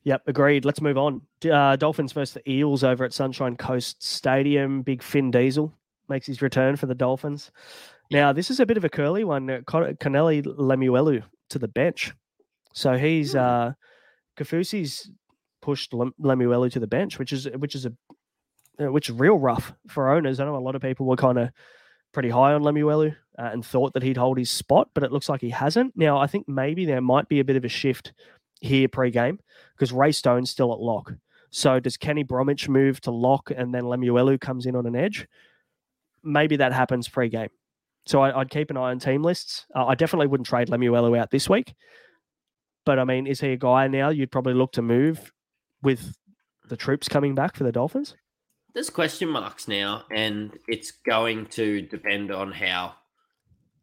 Yep, agreed. Let's move on. Uh, Dolphins versus the Eels over at Sunshine Coast Stadium. Big Finn Diesel makes his return for the Dolphins. Now, this is a bit of a curly one. Uh, Con- Connelly Lemuelu to the bench. So he's Hmm. uh Kaufusi's pushed Lem- Lemuelu to the bench, which is which is a which is real rough for owners. I know a lot of people were kind of pretty high on Lemuelu uh, and thought that he'd hold his spot, but it looks like he hasn't. Now, I think maybe there might be a bit of a shift here pre-game because Ray Stone's still at lock. So does Kenny Bromwich move to lock and then Lemuelu comes in on an edge? Maybe that happens pre-game. So I, I'd keep an eye on team lists. Uh, I definitely wouldn't trade Lemuelu out this week. But I mean, is he a guy now you'd probably look to move with the troops coming back for the Dolphins? There's question marks now, and it's going to depend on how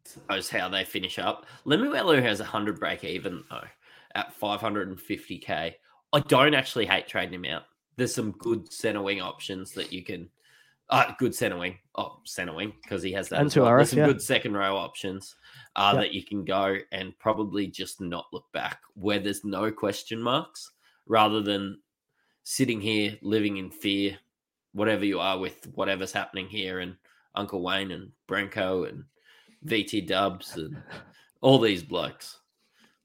suppose how they finish up. Lemuelu has a hundred break even though at 550k. I don't actually hate trading him out. There's some good center wing options that you can. Uh, good center wing. Oh, center wing because he has that. And well. Tuareg, There's some yeah. good second row options uh, that you can go and probably just not look back where there's no question marks, rather than sitting here living in fear, whatever you are with whatever's happening here, and Uncle Wayne and Branko and VT Dubs and all these blokes.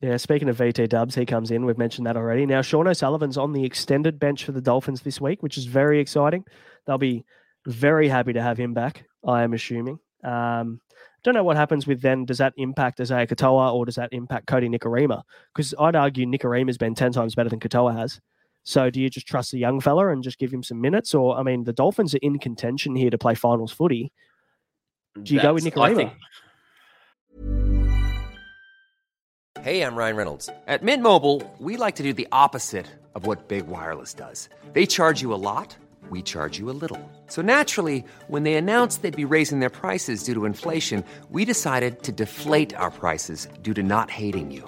Yeah, speaking of VT Dubs, he comes in. We've mentioned that already. Now, Sean O'Sullivan's on the extended bench for the Dolphins this week, which is very exciting. They'll be very happy to have him back, I am assuming. Um, don't know what happens with then. Does that impact Isaiah Katoa or does that impact Kodi Nikorima? Because I'd argue Nikorima's been 10 times better than Katoa has. So do you just trust the young fella and just give him some minutes? Or, I mean, the Dolphins are in contention here to play finals footy. Do you go with That's- I Nikorima? Hey, I'm Ryan Reynolds. At Mint Mobile, we like to do the opposite of what Big Wireless does. They charge you a lot, we charge you a little. So naturally, when they announced they'd be raising their prices due to inflation, we decided to deflate our prices due to not hating you.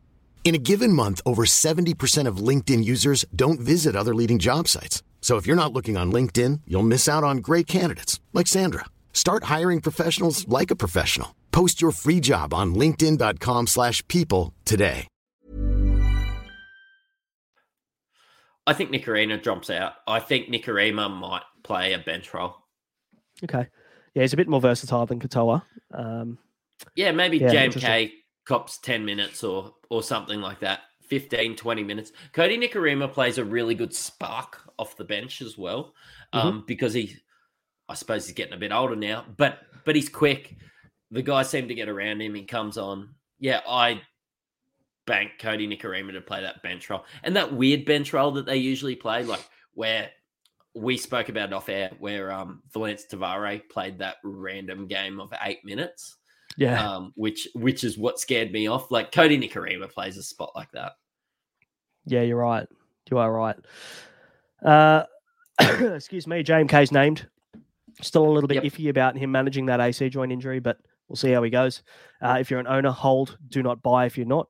In a given month, over 70% of LinkedIn users don't visit other leading job sites. So if you're not looking on LinkedIn, you'll miss out on great candidates like Sandra. Start hiring professionals like a professional. Post your free job on linkedin.com/people slash people today. I think Nikorima drops out. I think Nikorima might play a bench role. Okay. Yeah, he's a bit more versatile than Katoa. Um, Yeah, maybe Yeah, JMK interesting. Cops 10 minutes or or something like that. 15, 20 minutes. Kodi Nikorima plays a really good spark off the bench as well. Mm-hmm. Um, because he I suppose he's getting a bit older now, but but he's quick. The guys seem to get around him. He comes on. Yeah, I bank Kodi Nikorima to play that bench role. And that weird bench role that they usually play, like where we spoke about it off air, where um Valynce Te Whare played that random game of eight minutes yeah. um, which which is what scared me off. Like Kodi Nikorima plays a spot like that. Yeah, you're right. You are right. Uh, excuse me. JMK's named. Still a little bit Yep. iffy about him managing that AC joint injury, but we'll see how he goes. Uh, if you're an owner, hold. Do not buy if you're not.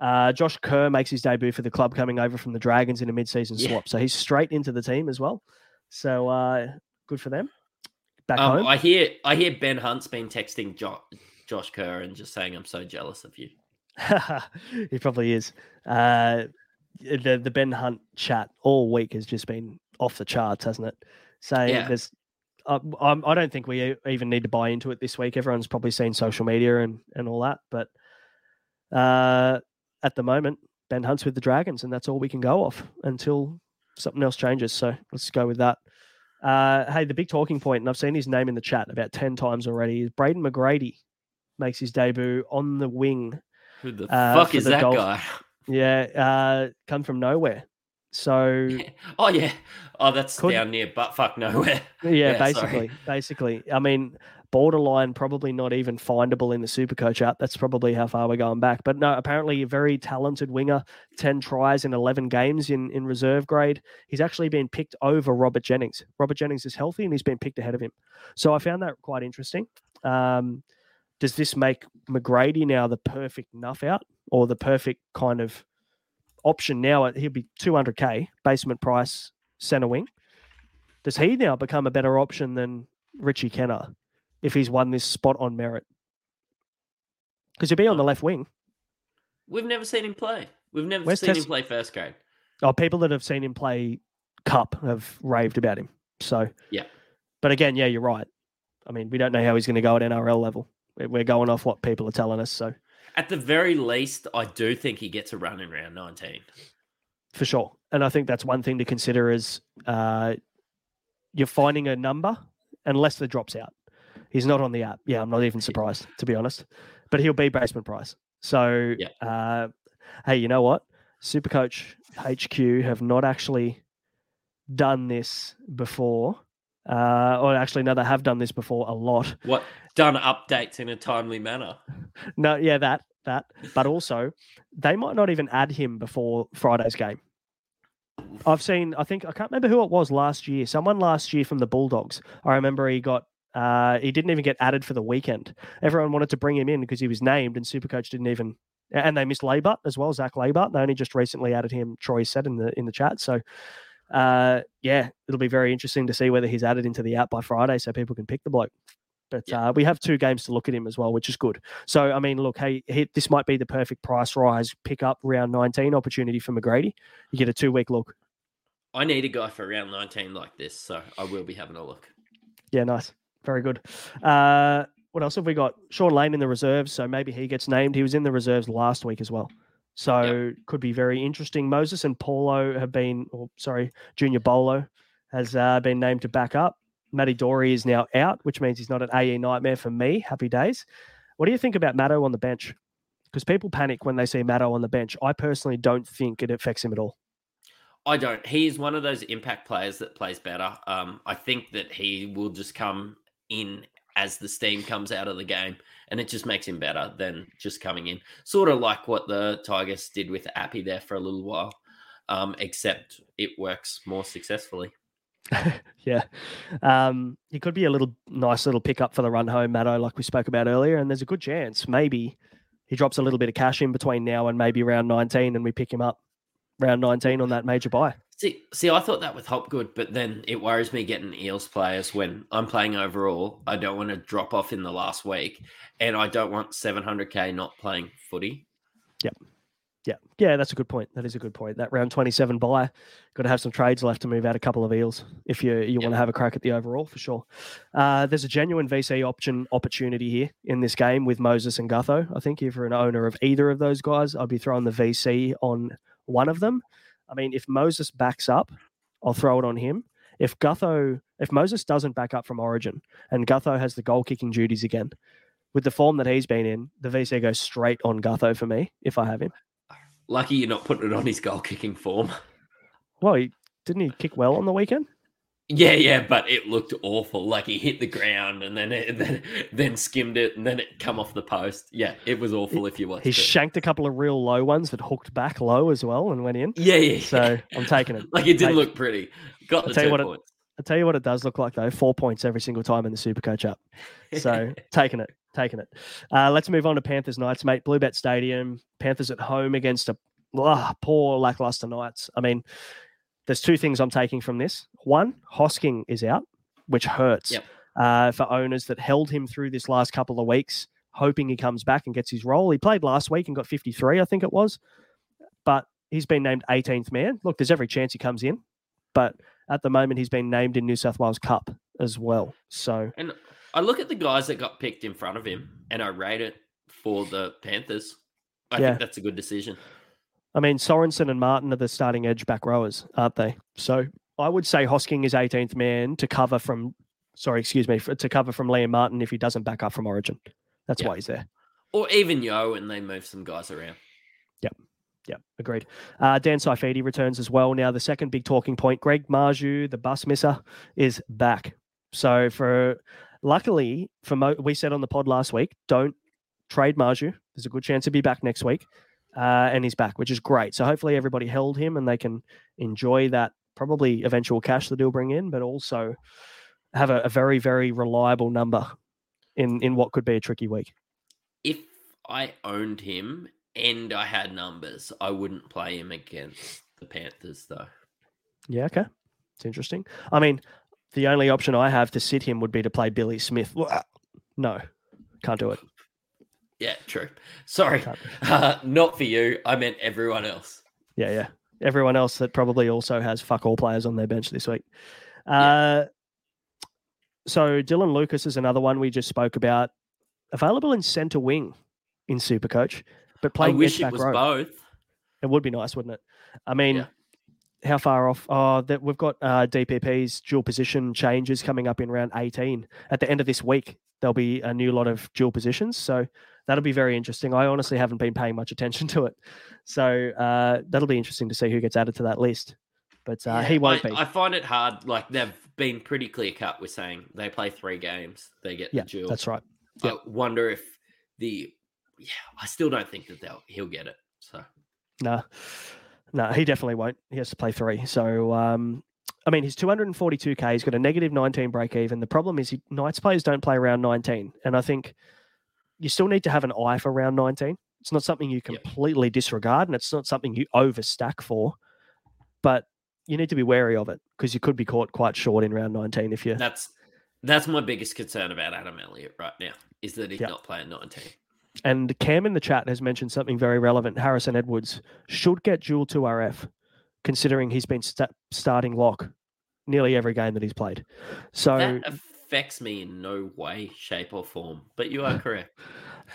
Uh, Josh Kerr makes his debut for the club coming over from the Dragons in a mid-season Yeah. swap, so he's straight into the team as well. So uh, good for them. Back Um, home. I hear I hear Ben Hunt's been texting jo- Josh Kerr and just saying I'm so jealous of you. he probably is. Uh, the the Ben Hunt chat all week has just been off the charts, hasn't it? So Yeah. there's, uh, I'm, I don't think we even need to buy into it this week. Everyone's probably seen social media and and all that, but uh, at the moment, Ben Hunt's with the Dragons, and that's all we can go off until something else changes. So let's go with that. Uh, hey, the big talking point, and I've seen his name in the chat about ten times already. Is Braden McGrady makes his debut on the wing Who the Uh, fuck is the that Dolph- guy? yeah, uh, come from nowhere. So Oh yeah. Oh, that's Could- down near butt fuck nowhere. yeah, Yeah, sorry. basically, basically. I mean, borderline, probably not even findable in the Super Coach app. That's probably how far we're going back. But no, apparently a very talented winger. Ten tries in eleven games in in reserve grade. He's actually been picked over Robert Jennings. Robert Jennings is healthy and he's been picked ahead of him. So I found that quite interesting. Um, does this make McGrady now the perfect nuff out or the perfect kind of option now? Uh, he'll be 200k basement price center wing. Does he now become a better option than Richie Kennar if he's won this spot on merit? Because he'll be on the oh. left wing. We've never seen him play. We've never Where's seen him play first grade. Oh, people that have seen him play Cup have raved about him. So, Yeah. but again, yeah, you're right. I mean, we don't know how he's going to go at NRL level. We're- going off what people are telling us. So, At the very least, I do think he gets a run in round 19. for sure. and I think that's one thing to consider is uh, you're finding a number unless Leicester drops out. He's not on the app. Yeah, I'm not even surprised to be honest, but he'll be basement price. So, Yeah. uh, hey, you know what? Supercoach HQ have not actually done this before. Uh, or actually, no, they have done this before a lot. What done updates in a timely manner? No, yeah, that that. But also, they might not even add him before Friday's game. I've seen. I think I can't remember who it was last year. Someone last year from the Bulldogs. I remember he got. Uh, he didn't even get added for the weekend. Everyone wanted to bring him in because he was named, and Supercoach didn't even. And they missed Laybutt as well, Zach Laybutt. They only just recently added him. Troy said in the in the chat. So, uh, yeah, it'll be very interesting to see whether he's added into the app by Friday, so people can pick the bloke. But Yeah. uh, we have two games to look at him as well, which is good. So, I mean, look, hey, he, this might be the perfect price rise pick up round 19 opportunity for McGrady. You get a two week look. I need a guy for round 19 like this, so I will be having a look. Yeah, nice. Very good. Uh, what else have we got? Shaun Lane in the reserves, so maybe he gets named. He was in the reserves last week as well. So could be very interesting. Moses and Paulo have been, or sorry, Junior Paulo has uh, been named to back up. Matty Doorey is now out, which means he's not an AE nightmare for me. Happy days. What do you think about Matto on the bench? Because people panic when they see Matto on the bench. I personally don't think it affects him at all. I don't. He is one of those impact players that plays better. Um, I think that he will just come in as the steam comes out of the game, and it just makes him better than just coming in. Sort of like what the Tigers did with Api there for a little while, um, except it works more successfully. yeah. Um, he could be a little nice little pickup for the run home, Matto, like we spoke about earlier. And there's a good chance maybe he drops a little bit of cash in between now and maybe round 19 and we pick him up round 19 on that major buy. See, see, I thought that with Hopgood, but then it worries me getting Eels players when I'm playing overall. I don't want to drop off in the last week, and I don't want 700k not playing footy. Yep. Yeah. Yeah, that's a good point. That is a good point. That round 27 buy, got to have some trades left to move out a couple of eels if you you want to have a crack at the overall for sure. Uh, there's a genuine VC option opportunity here in this game with Moses and Gutho. I think if you're an owner of either of those guys, I'd be throwing the VC on one of them. I mean, if Moses backs up, I'll throw it on him. If Gutho, if Moses doesn't back up from Origin and Gutho has the goal kicking duties again, with the form that he's been in, the VC goes straight on Gutho for me if I have him. Lucky you're not putting it on his goal kicking form. Well, he, didn't he kick well on the weekend? Yeah, yeah, but it looked awful. Like he hit the ground and then it, then, then skimmed it and then it come off the post. Yeah, it was awful if you watched He it. shanked a couple of real low ones that hooked back low as well and went in. yeah, yeah. So I'm taking it. like it didn't Take- look pretty. Got I'll the tell you two what it- points. I tell you what it does look like though, four points every single time in the super coach up. So taking it, taking it. Uh, let's move on to Panthers Knights, mate. Bluebet Stadium. Panthers at home against a ah, poor lackluster Knights. I mean, there's two things I'm taking from this. One, Hosking is out, which hurts Yep. uh, for owners that held him through this last couple of weeks, hoping he comes back and gets his role. He played last week and got 53, I think it was, but he's been named 18th man. Look, there's every chance he comes in, but at the moment he's been named in New South Wales Cup as well. So And I look at the guys that got picked in front of him and I rate it for the Panthers. I Yeah. think that's a good decision. I mean, Sorensen and Martin are the starting edge back rowers, aren't they? So I would say Hosking is 18th man to cover from, sorry, excuse me, for, to cover from Liam Martin if he doesn't back up from Origin. That's Yeah. why he's there. Or even Yeo and they move some guys around. Yep. Yeah, agreed. Uh, Dan Saifiti returns as well. Now, the second big talking point, Greg Marzhew, the bus misser, is back. So, for luckily, for Mo, we said on the pod last week, don't trade Marzhew. There's a good chance he'll be back next week. Uh, and he's back, which is great. So, hopefully, everybody held him and they can enjoy that probably eventual cash that he'll bring in, but also have a, a very, very reliable number in, in what could be a tricky week. If I owned him and I had numbers, I wouldn't play him against the Panthers though. Yeah, okay. It's interesting. I mean, the only option I have to sit him would be to play Billy Smith. No, can't do it. Yeah, true. Sorry. Uh, not for you. I meant everyone else. Yeah, yeah. Everyone else that probably also has fuck all players on their bench this week. Uh, so Dylan Lucas is another one we just spoke about. Available in centre wing in Supercoach, but I playing wish it was row. both. It would be nice, wouldn't it? I mean, Yeah. how far off? Oh, that we've got uh, DPP's dual position changes coming up in round 18. At the end of this week, there'll be a new lot of dual positions. So that'll be very interesting. I honestly haven't been paying much attention to it. So uh, that'll be interesting to see who gets added to that list. But uh, Yeah, he won't I, be. I find it hard. Like they've been pretty clear cut with saying they play three games, they get yeah, the dual. that's right. I wonder if the yeah, I still don't think that they'll he'll get it. So No, no, he definitely won't. He has to play three. So, um, I mean, he's 242k. He's got a negative 19 break even. The problem is, he, Knights players don't play around 19, and I think you still need to have an eye for round 19. It's not something you completely disregard, and it's not something you overstack for, but you need to be wary of it because you could be caught quite short in round 19 if you. that's that's my biggest concern about Adam Elliott right now is that he's Yeah. not playing 19. And Cam in the chat has mentioned something very relevant. Harrison Edwards should get dual 2RF, considering he's been sta- starting lock nearly every game that he's played. So that affects me in no way, shape, or form. But you are correct.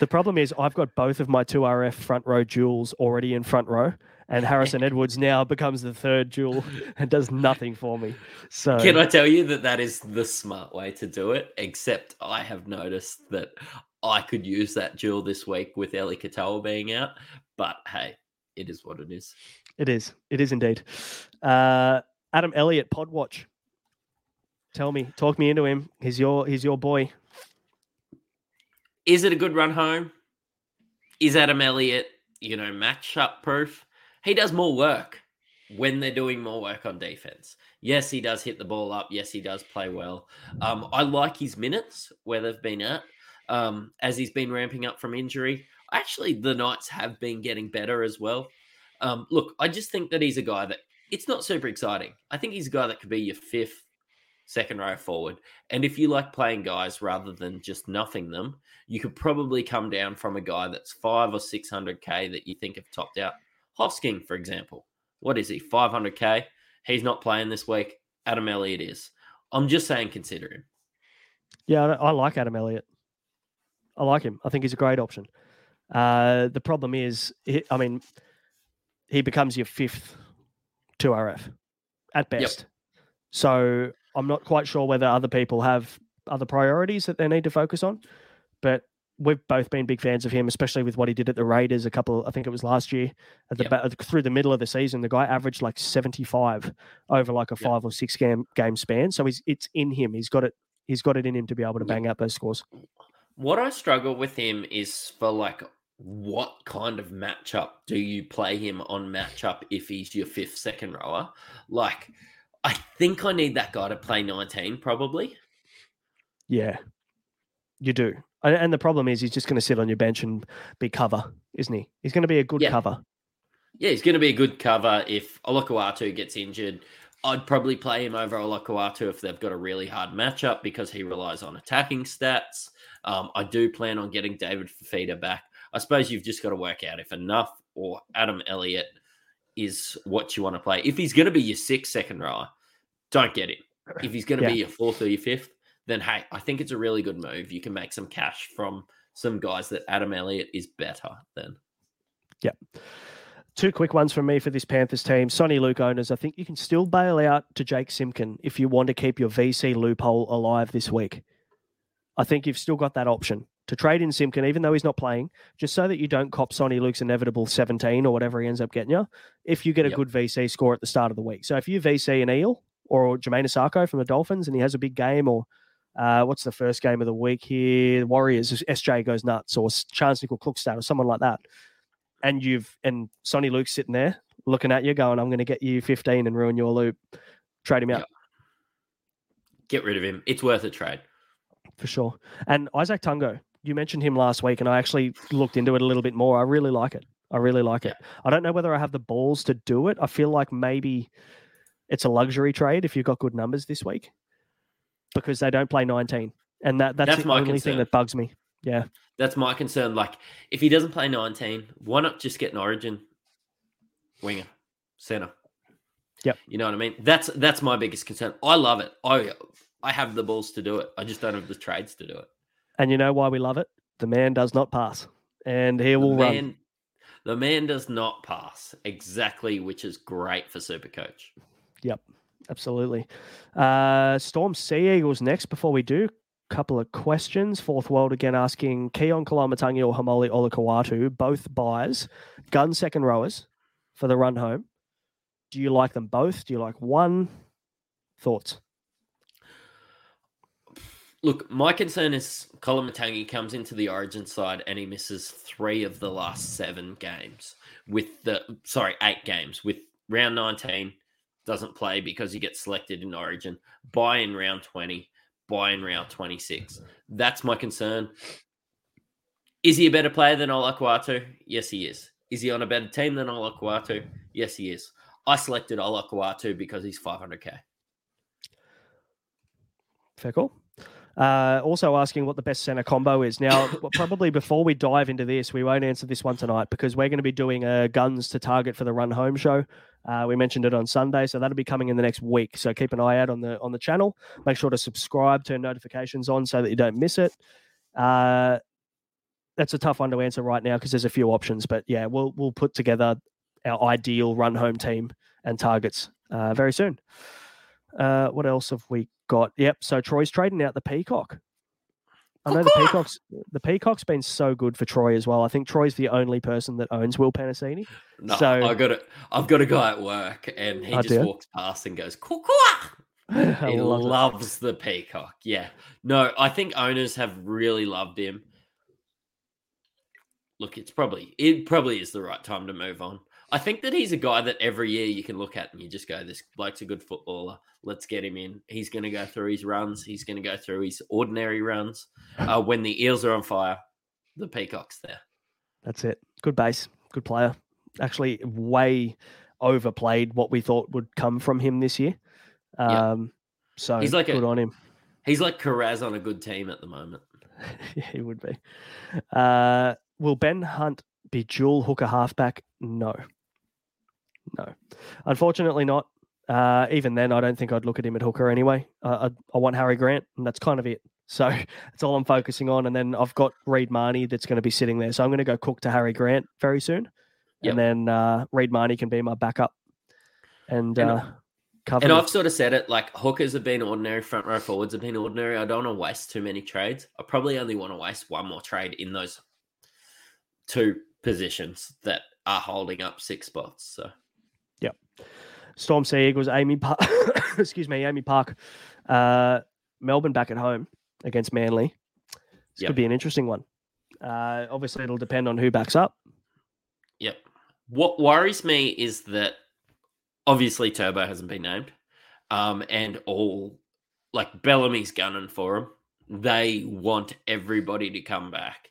the problem is I've got both of my 2RF front row jewels already in front row, and Harrison Edwards now becomes the third jewel and does nothing for me. So Can I tell you that that is the smart way to do it? Except I have noticed that I could use that jewel this week with Eli Katoa being out. But hey, it is what it is. it is. It is indeed. Uh, Adam Elliott, Podwatch. Tell me, talk me into him. He's your he's your boy. Is it a good run home? Is Adam Elliott, you know, matchup proof? He does more work when they're doing more work on defense. Yes, he does hit the ball up. Yes, he does play well. Um, I like his minutes where they've been at um, as he's been ramping up from injury. Actually, the Knights have been getting better as well. Um, look, I just think that he's a guy that it's not super exciting. I think he's a guy that could be your fifth, second row forward. And if you like playing guys rather than just nothing them, you could probably come down from a guy that's five or six hundred k that you think have topped out. Hosking, for example, what is he? Five hundred k. He's not playing this week. Adam Elliott is. I'm just saying, consider him. Yeah, I, like Adam Elliott. I like him. I think he's a great option. Uh, the problem is, I mean, he becomes your fifth 2RF at best. So I'm not quite sure whether other people have other priorities that they need to focus on. But we've both been big fans of him, especially with what he did at the Raiders a couple, I think it was last year, at the Yep. through the middle of the season. The guy averaged like 75 over like a Yep. five or six game game span. So he's it's in him. He's got it. He's got it in him to be able to bang out those scores. What I struggle with him is for like what kind of matchup do you play him on matchup if he's your fifth second rower? Like, I think I need that guy to play 19 probably. Yeah, you do. And- the problem is, he's just going to sit on your bench and be cover, isn't he? He's going to be a good Yeah. cover. Yeah, he's going to be a good cover if Olakau'atu gets injured. I'd probably play him over Olakau'atu if they've got a really hard matchup because he relies on attacking stats. Um, I do plan on getting David Fifita back. I suppose you've just got to work out if enough or Adam Elliott is what you want to play. If he's going to be your sixth second rower, don't get him. If he's going to be your fourth or your fifth, then hey, I think it's a really good move. You can make some cash from some guys that Adam Elliott is better than. Yeah. Two quick ones from me for this Panthers team. Soni Luke owners, I think you can still bail out to Jake Simpkin if you want to keep your VC loophole alive this week. I think you've still got that option to trade in Simpkin, even though he's not playing, just so that you don't cop Soni Luke's inevitable 17 or whatever he ends up getting you, if you get a Yep. good VC score at the start of the week. So if you VC an Eel or Jamayne Isaako from the Dolphins and he has a big game or uh, what's the first game of the week here? Warriors, SJ goes nuts, or Chance Nickel Cookstad, or someone like that. And you've and Soni Luke's sitting there looking at you, going, "I'm going to get you 15 and ruin your loop." Trade him out Yep. Get rid of him. It's worth a trade. for sure. And Isaac Tungo, you mentioned him last week, and I actually looked into it a little bit more. I really like it. I really like it. I don't know whether I have the balls to do it. I feel like maybe it's a luxury trade if you've got good numbers this week because they don't play 19, and that that's, That's the my only concern. thing that bugs me. Yeah. That's my concern. Like, if he doesn't play 19, why not just get an origin winger, center? Yep. You know what I mean? That's that's my biggest concern. I love it. I I have the balls to do it. I just don't have the trades to do it. And you know why we love it? The man does not pass, and he will run. The man does not pass exactly, which is great for Supercoach. Yep, absolutely. Uh, Storm Sea Eagles next. Before we do, couple of questions. Fourth World again asking Keaon Koloamatangi or Haumole Olakau'atu, both buyers, gun second rowers for the run home. Do you like them both? Do you like one? Thoughts? Look, my concern is Koloamatangi comes into the Origin side and he misses three of the last seven games with the sorry eight games with round nineteen doesn't play because he gets selected in Origin. Buy in round twenty, buy in round twenty six. That's my concern. Is he a better player than Olakau'atu? Yes, he is. Is he on a better team than Olakau'atu? Yes, he is. I selected Olakau'atu because he's 500k. Fair call. Uh, also asking what the best center combo is. Now, probably before we dive into this, we won't answer this one tonight because we're going to be doing a guns to target for the run home show. Uh, we mentioned it on Sunday, so that'll be coming in the next week. So keep an eye out on the on the channel. Make sure to subscribe, turn notifications on so that you don't miss it. Uh, that's a tough one to answer right now because there's a few options, but yeah, we'll we'll put together our ideal run home team and targets uh, very soon. Uh, what else have we got? Yep. So Troy's trading out the Peacock. I know the Peacock's the Peacock's been so good for Troy as well. I think Troy's the only person that owns Will Penisini. No, so I got it. I've got a guy at work, and he Oh, just dear. walks past and goes, "Cuckoo!" He love it. loves the peacock. Yeah. No, I think owners have really loved him. Look, it's probably it probably is the right time to move on. I think that he's a guy that every year you can look at and you just go, "This bloke's a good footballer. Let's get him in. He's going to go through his runs. He's going to go through his ordinary runs. Uh, when the eels are on fire, the peacock's there." That's it. Good base. Good player. Actually, way overplayed what we thought would come from him this year. Yeah. Um, so He's like a- good on him. He's like Carraz on a good team at the moment. yeah, he would be. Uh, will Ben Hunt be dual hooker halfback? No. No. Unfortunately, not. Uh, even then, I don't think I'd look at him at hooker anyway. Uh, I, I want Harry Grant, and that's kind of it. So that's all I'm focusing on. And then I've got Reed Mahoney that's going to be sitting there. So I'm going to go cook to Harry Grant very soon. Yep. And then uh, Reed Mahoney can be my backup. And, And- uh, cover. And I've sort of said it like hookers have been ordinary, front row forwards have been ordinary. I don't want to waste too many trades. I probably only want to waste one more trade in those two positions that are holding up six spots. So Storm Sea Eagles, AAMI Park, excuse me, AAMI Park, uh, Melbourne back at home against Manly. This Yep. could be an interesting one. Uh, obviously, it'll depend on who backs up. Yep. What worries me is that obviously Turbo hasn't been named, um, and all like Bellamy's gunning for him. They want everybody to come back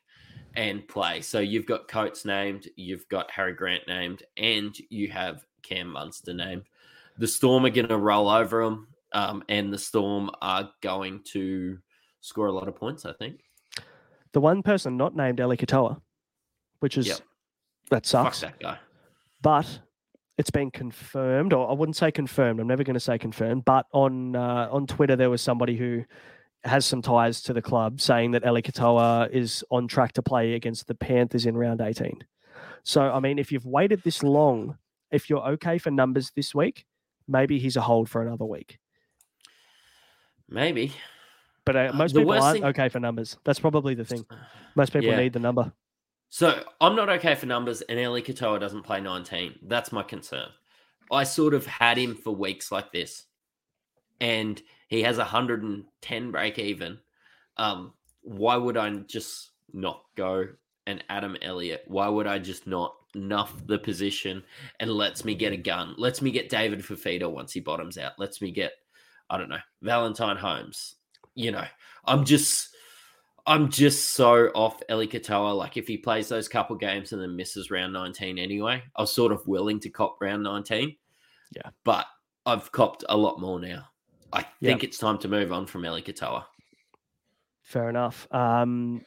and play. So you've got Coates named, you've got Harry Grant named, and you have Cam Munster named. The Storm are going to roll over them, um, and the Storm are going to score a lot of points. I think. The one person not named Eli Katoa, which is Yep. that sucks. Fuck that guy. But it's been confirmed, or I wouldn't say confirmed. I'm never going to say confirmed. But on uh, on Twitter, there was somebody who has some ties to the club saying that Eli Katoa is on track to play against the Panthers in round 18. So, I mean, if you've waited this long, if you're okay for numbers this week, maybe he's a hold for another week. Maybe. But uh, most the people aren't thing- okay for numbers. That's probably the thing. Most people Yeah. need the number. So I'm not okay for numbers, and Eli Katoa doesn't play 19. That's my concern. I sort of had him for weeks like this, and he has 110 break even. Um, why would I just not go and Adam Elliott? Why would I just not nuff the position and lets me get a gun? Lets me get David Fifita once he bottoms out. Lets me get, I don't know, Valentine Holmes. You know, I'm just. I'm just so off Eli Katoa. Like if he plays those couple games and then misses round 19 anyway, I was sort of willing to cop round 19. Yeah. But I've copped a lot more now. I Yeah. think it's time to move on from Eli Katoa. Fair enough. Um,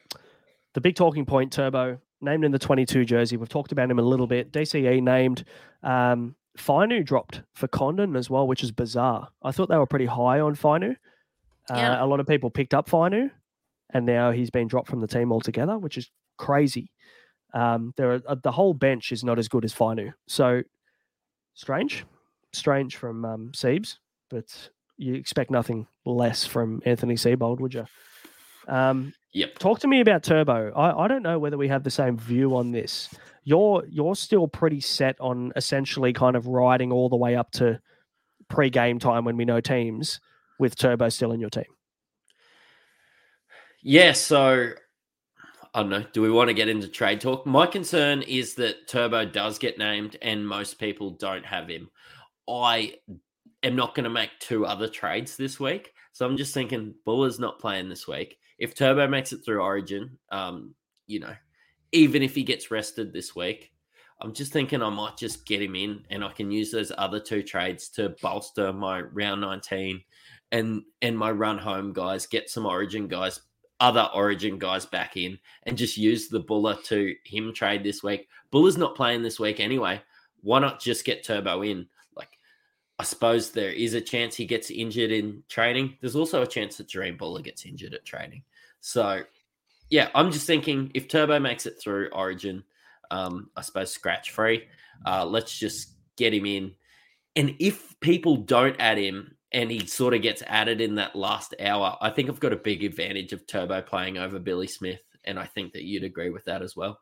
the big talking point, Turbo, named in the 22 jersey. We've talked about him a little bit. DCE named. Um, Finu dropped for Condon as well, which is bizarre. I thought they were pretty high on Finu. Uh, Yeah. A lot of people picked up Finu, and now he's been dropped from the team altogether, which is crazy. Um, there are, uh, the whole bench is not as good as Finu. So strange, strange from um, Siebes, but you expect nothing less from Anthony Seibold, would you? Um, Yep. talk to me about Turbo. I, I don't know whether we have the same view on this. You're you're still pretty set on essentially kind of riding all the way up to pre-game time when we know teams with Turbo still in your team. Yeah, so I don't know. Do we want to get into trade talk? My concern is that Turbo does get named and most people don't have him. I am not going to make two other trades this week. So I'm just thinking Bula's not playing this week. If Turbo makes it through Origin, um, you know, even if he gets rested this week, I'm just thinking I might just get him in and I can use those other two trades to bolster my round 19 and and my run home guys, get some origin guys, other origin guys back in and just use the Bula to him trade this week. Bula's not playing this week anyway. Why not just get Turbo in? I suppose there is a chance he gets injured in training. There's also a chance that Jahream Bula gets injured at training. So yeah, I'm just thinking if Turbo makes it through Origin, um, I suppose scratch free. Uh, let's just get him in. And if people don't add him and he sort of gets added in that last hour, I think I've got a big advantage of Turbo playing over Billy Smith. And I think that you'd agree with that as well.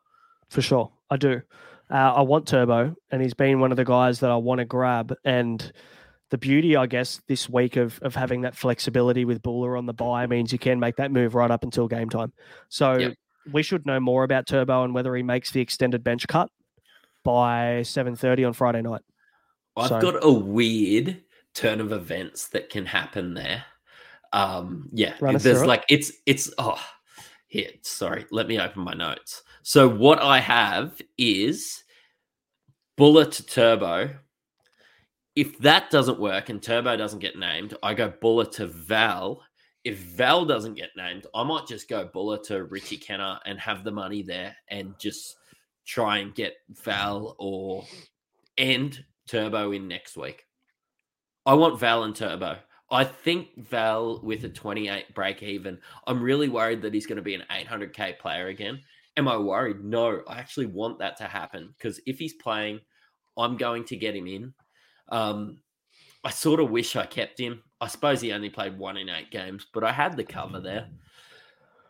For sure, I do. Uh, I want Turbo, and he's been one of the guys that I want to grab. And the beauty, I guess, this week of of having that flexibility with Bula on the buy means you can make that move right up until game time. So Yep. we should know more about Turbo and whether he makes the extended bench cut by seven thirty on Friday night. I've So- got a weird turn of events that can happen there. Um, yeah, there's it. like it's it's oh here. Sorry, let me open my notes. So what I have is bullet turbo. If that doesn't work and turbo doesn't get named, I go Bula to Val. If Val doesn't get named, I might just go Bula to Richie Kennar and have the money there and just try and get Val or and Turbo in next week. I want Val and Turbo. I think Val with a 28 break even. I'm really worried that he's going to be an 800k player again. Am I worried? No, I actually want that to happen because if he's playing, I'm going to get him in. Um, I sort of wish I kept him. I suppose he only played one in eight games, but I had the cover there.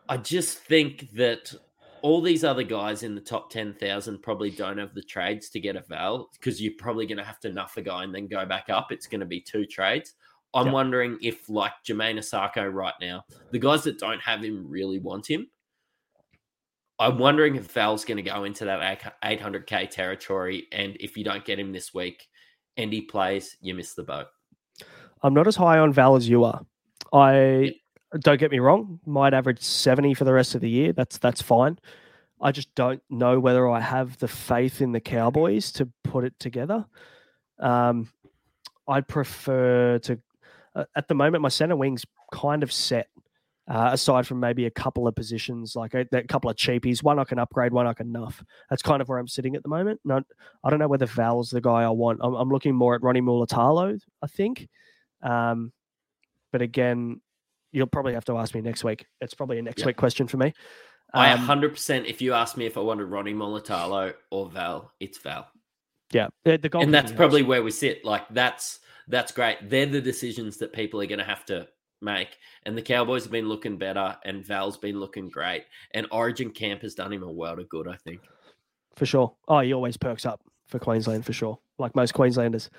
I just think that all these other guys in the top 10,000 probably don't have the trades to get a Val because you're probably going to have to nuff a guy and then go back up. It's going to be two trades. I'm Yeah. wondering if, like Jamayne Isaako right now, the guys that don't have him really want him. I'm wondering if Val's going to go into that 800k territory. And if you don't get him this week and he plays, you miss the boat. I'm not as high on Val as you are. I don't get me wrong, might average 70 for the rest of the year. That's that's fine. I just don't know whether I have the faith in the Cowboys to put it together. Um, I'd prefer to. Uh, at the moment, my center wing's kind of set. Uh, aside from maybe a couple of positions, like a, a couple of cheapies, one I can upgrade, one I can nuff. That's kind of where I'm sitting at the moment. No, I don't know whether Val's the guy I want. I'm, I'm looking more at Ronnie Mulitalo, I think. Um, but again, you'll probably have to ask me next week. It's probably a next Yeah. week question for me. I Um, 100%, if you ask me if I wanted Ronnie Mulitalo or Val, it's Val. yeah, the, the and that's probably where we sit. Like that's that's great. They're the decisions that people are going to have to make. And the Cowboys have been looking better, and Val's been looking great. And Origin Camp has done him a world of good. I think. for sure. Oh, he always perks up for Queensland for sure, like most Queenslanders.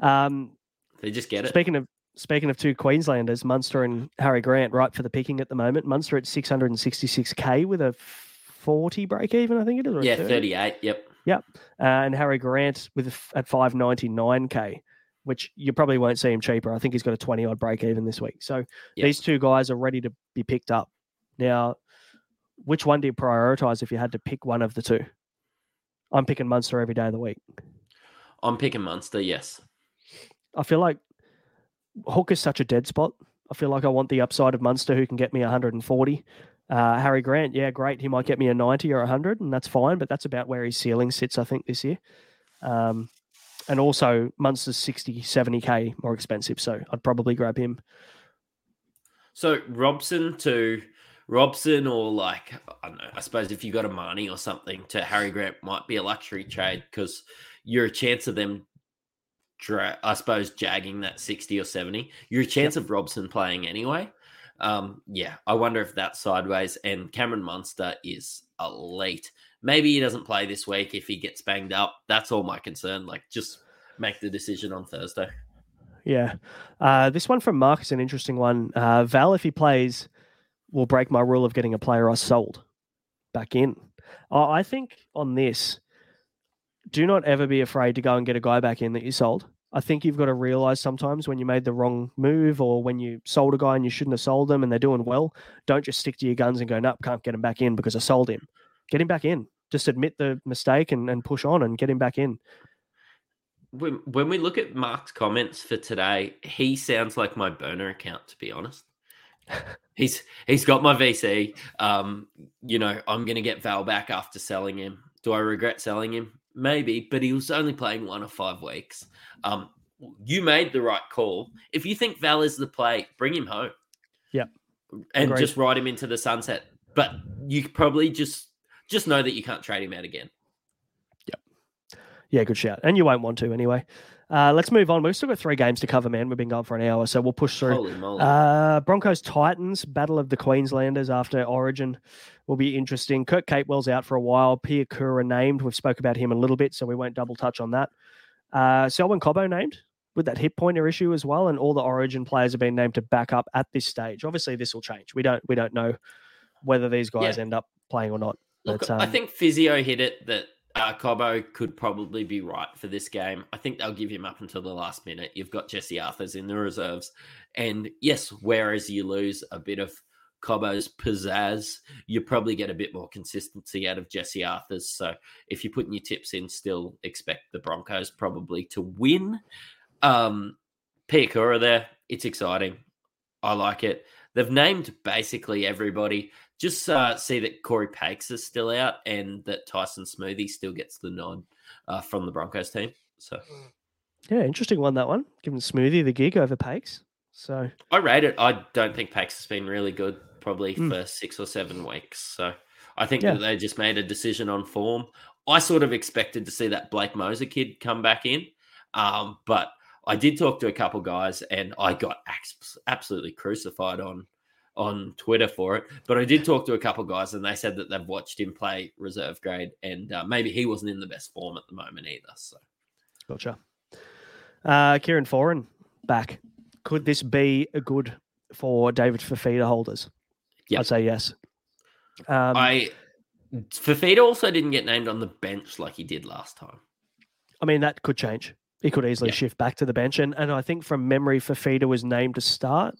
Um, They just get it. speaking of speaking of two Queenslanders, Munster and Harry Grant, right for the picking at the moment. Munster at 666k with a 40 break even, I think it is. yeah, 30. thirty-eight. Yep. Uh, and Harry Grant with a at 599k, which you probably won't see him cheaper. I think he's got a 20 odd break even this week. So Yeah. these two guys are ready to be picked up. Now, which one do you prioritize if you had to pick one of the two? I'm picking Munster every day of the week. I'm picking Munster. Yes. I feel like Hook is such a dead spot. I feel like I want the upside of Munster, who can get me 140. Uh, Harry Grant, yeah, great. He might get me a 90 or 100, and that's fine, but that's about where his ceiling sits, I think, this year. Um, and also, Munster's 60, 70k more expensive, so I'd probably grab him. So Robson to Robson or like I don't know. I suppose if you got a money or something to Harry Grant might be a luxury trade because you're a chance of them. Dra- I suppose jagging that sixty or seventy. You're a chance yep. of Robson playing anyway. Um, yeah, I wonder if that's sideways. And Cameron Munster is elite. Maybe he doesn't play this week if he gets banged up. That's all my concern. Like, just make the decision on Thursday. Yeah. Uh, this one from Mark is an interesting one. Uh, Val, if he plays, will break my rule of getting a player I sold back in. Uh, I think on this, do not ever be afraid to go and get a guy back in that you sold. I think you've got to realize sometimes when you made the wrong move or when you sold a guy and you shouldn't have sold them and they're doing well, don't just stick to your guns and go, nope, can't get him back in because I sold him. Get him back in. Just admit the mistake and, and push on and get him back in. When, when we look at Mark's comments for today, he sounds like my burner account, to be honest. he's he's got my VC. Um, you know, I'm gonna get Val back after selling him. Do I regret selling him? Maybe, but he was only playing one of five weeks. Um, you made the right call. If you think Val is the play, bring him home. Yeah. And Agreed. just ride him into the sunset. But you probably just just know that you can't trade him out again. Yep. Yeah, good shout. And you won't want to anyway. Uh, let's move on. We've still got three games to cover, man. We've been going for an hour, so we'll push through. Uh, Broncos Titans, Battle of the Queenslanders after Origin will be interesting. Kurt Capewell's out for a while. Piakura named. We've spoke about him a little bit, so we won't double touch on that. Uh, Selwyn Cobbo named with that hip pointer issue as well, and all the Origin players have been named to back up at this stage. Obviously, this will change. We don't we don't know whether these guys yeah. end up playing or not. Look, um, I think Physio hit it that uh, Cobbo could probably be right for this game. I think they'll give him up until the last minute. You've got Jesse Arthars in the reserves. And yes, whereas you lose a bit of Cobbo's pizzazz, you probably get a bit more consistency out of Jesse Arthars. So if you're putting your tips in, still expect the Broncos probably to win. Um, Piakura there, it's exciting. I like it. They've named basically everybody. Just uh, see that Cory Paix is still out and that Tyson Smoothy still gets the nod uh, from the Broncos team. So, yeah, interesting one that one. Giving Smoothy the gig over Paix. So I rate it. I don't think Paix has been really good probably mm. for six or seven weeks. So I think yeah. that they just made a decision on form. I sort of expected to see that Blake Mozer kid come back in, um, but I did talk to a couple guys, and I got absolutely crucified on on Twitter for it. But I did talk to a couple guys, and they said that they've watched him play reserve grade, and uh, maybe he wasn't in the best form at the moment either. So, gotcha. Uh, Kieran Foran back. Could this be a good for David Fifita holders? Yep. I'd say yes. Um, I Fifita also didn't get named on the bench like he did last time. I mean, that could change. He could easily shift back to the bench, and and I think from memory, Fifita was named to start.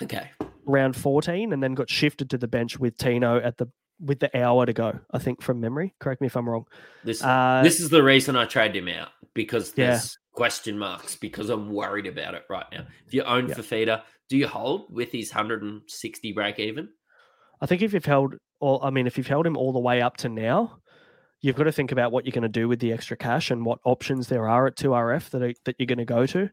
Okay. Round fourteen, and then got shifted to the bench with Tino at the with the hour to go. I think from memory. Correct me if I'm wrong. This uh, this is the reason I traded him out because there's yeah. question marks because I'm worried about it right now. If you own yeah. Fifita, do you hold with his 160 break even? I think if you've held, all, I mean, if you've held him all the way up to now, you've got to think about what you're going to do with the extra cash and what options there are at 2RF that, are, that you're going to go to.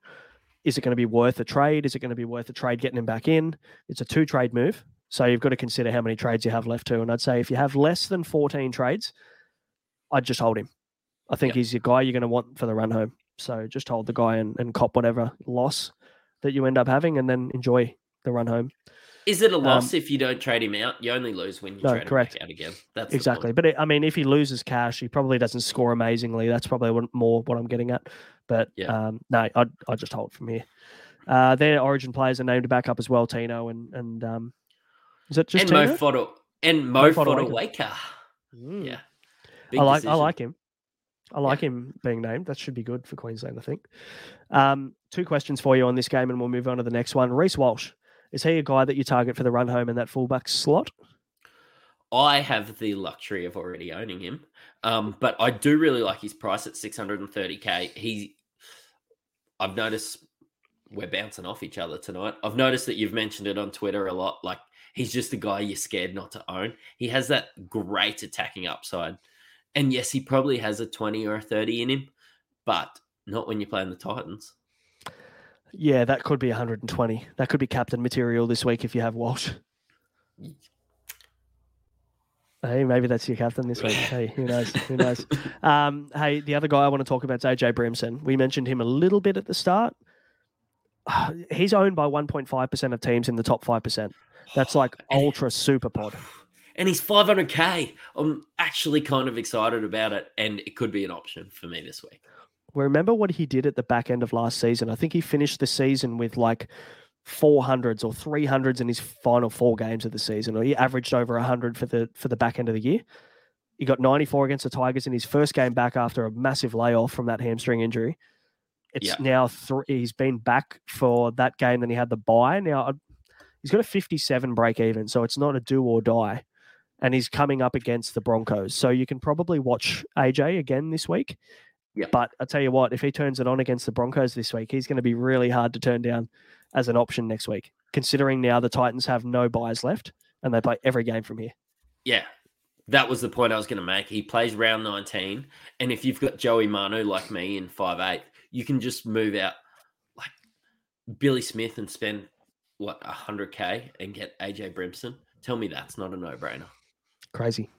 Is it going to be worth a trade? Is it going to be worth a trade getting him back in? It's a two trade move. So you've got to consider how many trades you have left too. And I'd say if you have less than 14 trades, I'd just hold him. I think yep. he's your guy you're going to want for the run home. So just hold the guy and, and cop whatever loss that you end up having and then enjoy the run home. Is it a loss um, if you don't trade him out? You only lose when you no, trade correct. him out again. That's exactly. But it, I mean, if he loses cash, he probably doesn't score amazingly. That's probably more what I'm getting at. But yeah. um, no, I'd, I'd just hold from here. Uh, their Origin players are named to back up as well. Tino and and um, is it just and Tino? Mo Foda and Mo, Mo Fotuaika. Mm. Yeah, Big I like decision. I like him. I like yeah. him being named. That should be good for Queensland, I think. Um, two questions for you on this game, and we'll move on to the next one. Reece Walsh is he a guy that you target for the run home in that fullback slot? I have the luxury of already owning him, um, but I do really like his price at 630k. He, I've noticed we're bouncing off each other tonight. I've noticed that you've mentioned it on Twitter a lot. Like he's just a guy you're scared not to own. He has that great attacking upside, and yes, he probably has a 20 or a 30 in him, but not when you're playing the Titans. Yeah, that could be 120. That could be captain material this week if you have Walsh. Hey, maybe that's your captain this week. Hey, who knows? Who knows? Um, hey, the other guy I want to talk about is AJ Brimson. We mentioned him a little bit at the start. He's owned by 1.5% of teams in the top 5%. That's like ultra super pod. And he's 500k. I'm actually kind of excited about it, and it could be an option for me this week. Remember what he did at the back end of last season? I think he finished the season with like 400s or 300s in his final four games of the season, or he averaged over 100 for the for the back end of the year. He got 94 against the Tigers in his first game back after a massive layoff from that hamstring injury. It's Yeah. now three. He's been back for that game. Then he had the bye. Now uh, he's got a 57 break even, so it's not a do or die. And he's coming up against the Broncos, so you can probably watch AJ again this week. Yeah. But I tell you what, if he turns it on against the Broncos this week, he's going to be really hard to turn down as an option next week, considering now the Titans have no buys left and they play every game from here. Yeah, that was the point I was going to make. He plays round 19, and if you've got Joey Manu like me in five eight, you can just move out like Billy Smith and spend what 100k and get AJ Brimson. Tell me that's not a no brainer. Crazy.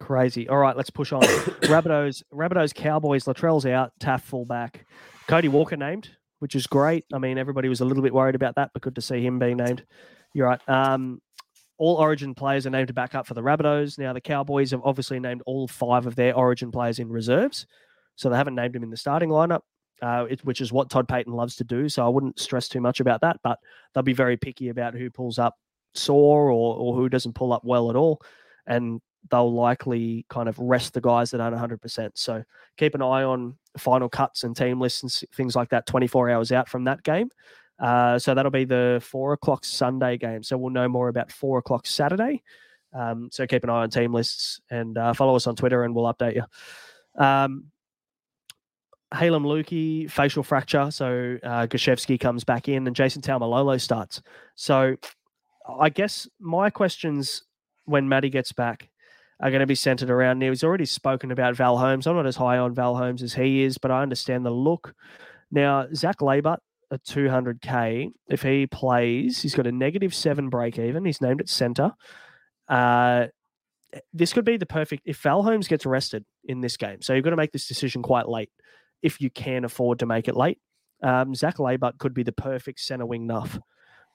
Crazy. All right, let's push on. Rabbitohs, Rabbitohs, Cowboys, Latrell's out, Taaffe fullback. Cody Walker named, which is great. I mean, everybody was a little bit worried about that, but good to see him being named. You're right. Um, all Origin players are named to back up for the Rabbitohs. Now, the Cowboys have obviously named all five of their Origin players in reserves, so they haven't named them in the starting lineup, uh, it, which is what Todd Payten loves to do. So I wouldn't stress too much about that, but they'll be very picky about who pulls up sore or, or who doesn't pull up well at all. And they'll likely kind of rest the guys that aren't 100%. So keep an eye on final cuts and team lists and things like that 24 hours out from that game. Uh, so that'll be the four o'clock Sunday game. So we'll know more about four o'clock Saturday. Um, so keep an eye on team lists and uh, follow us on Twitter and we'll update you. Um, Heilum Luki, facial fracture. So uh, Gashevsky comes back in and Jason Taumalolo starts. So I guess my questions when Matty gets back are going to be centered around now. He's already spoken about Val Holmes. I'm not as high on Val Holmes as he is, but I understand the look. Now, Zach Laybutt at 200k, if he plays, he's got a negative seven break even. He's named at center. Uh, this could be the perfect if Val Holmes gets arrested in this game. So you've got to make this decision quite late if you can afford to make it late. Um, Zach Laybutt could be the perfect center wing nuff.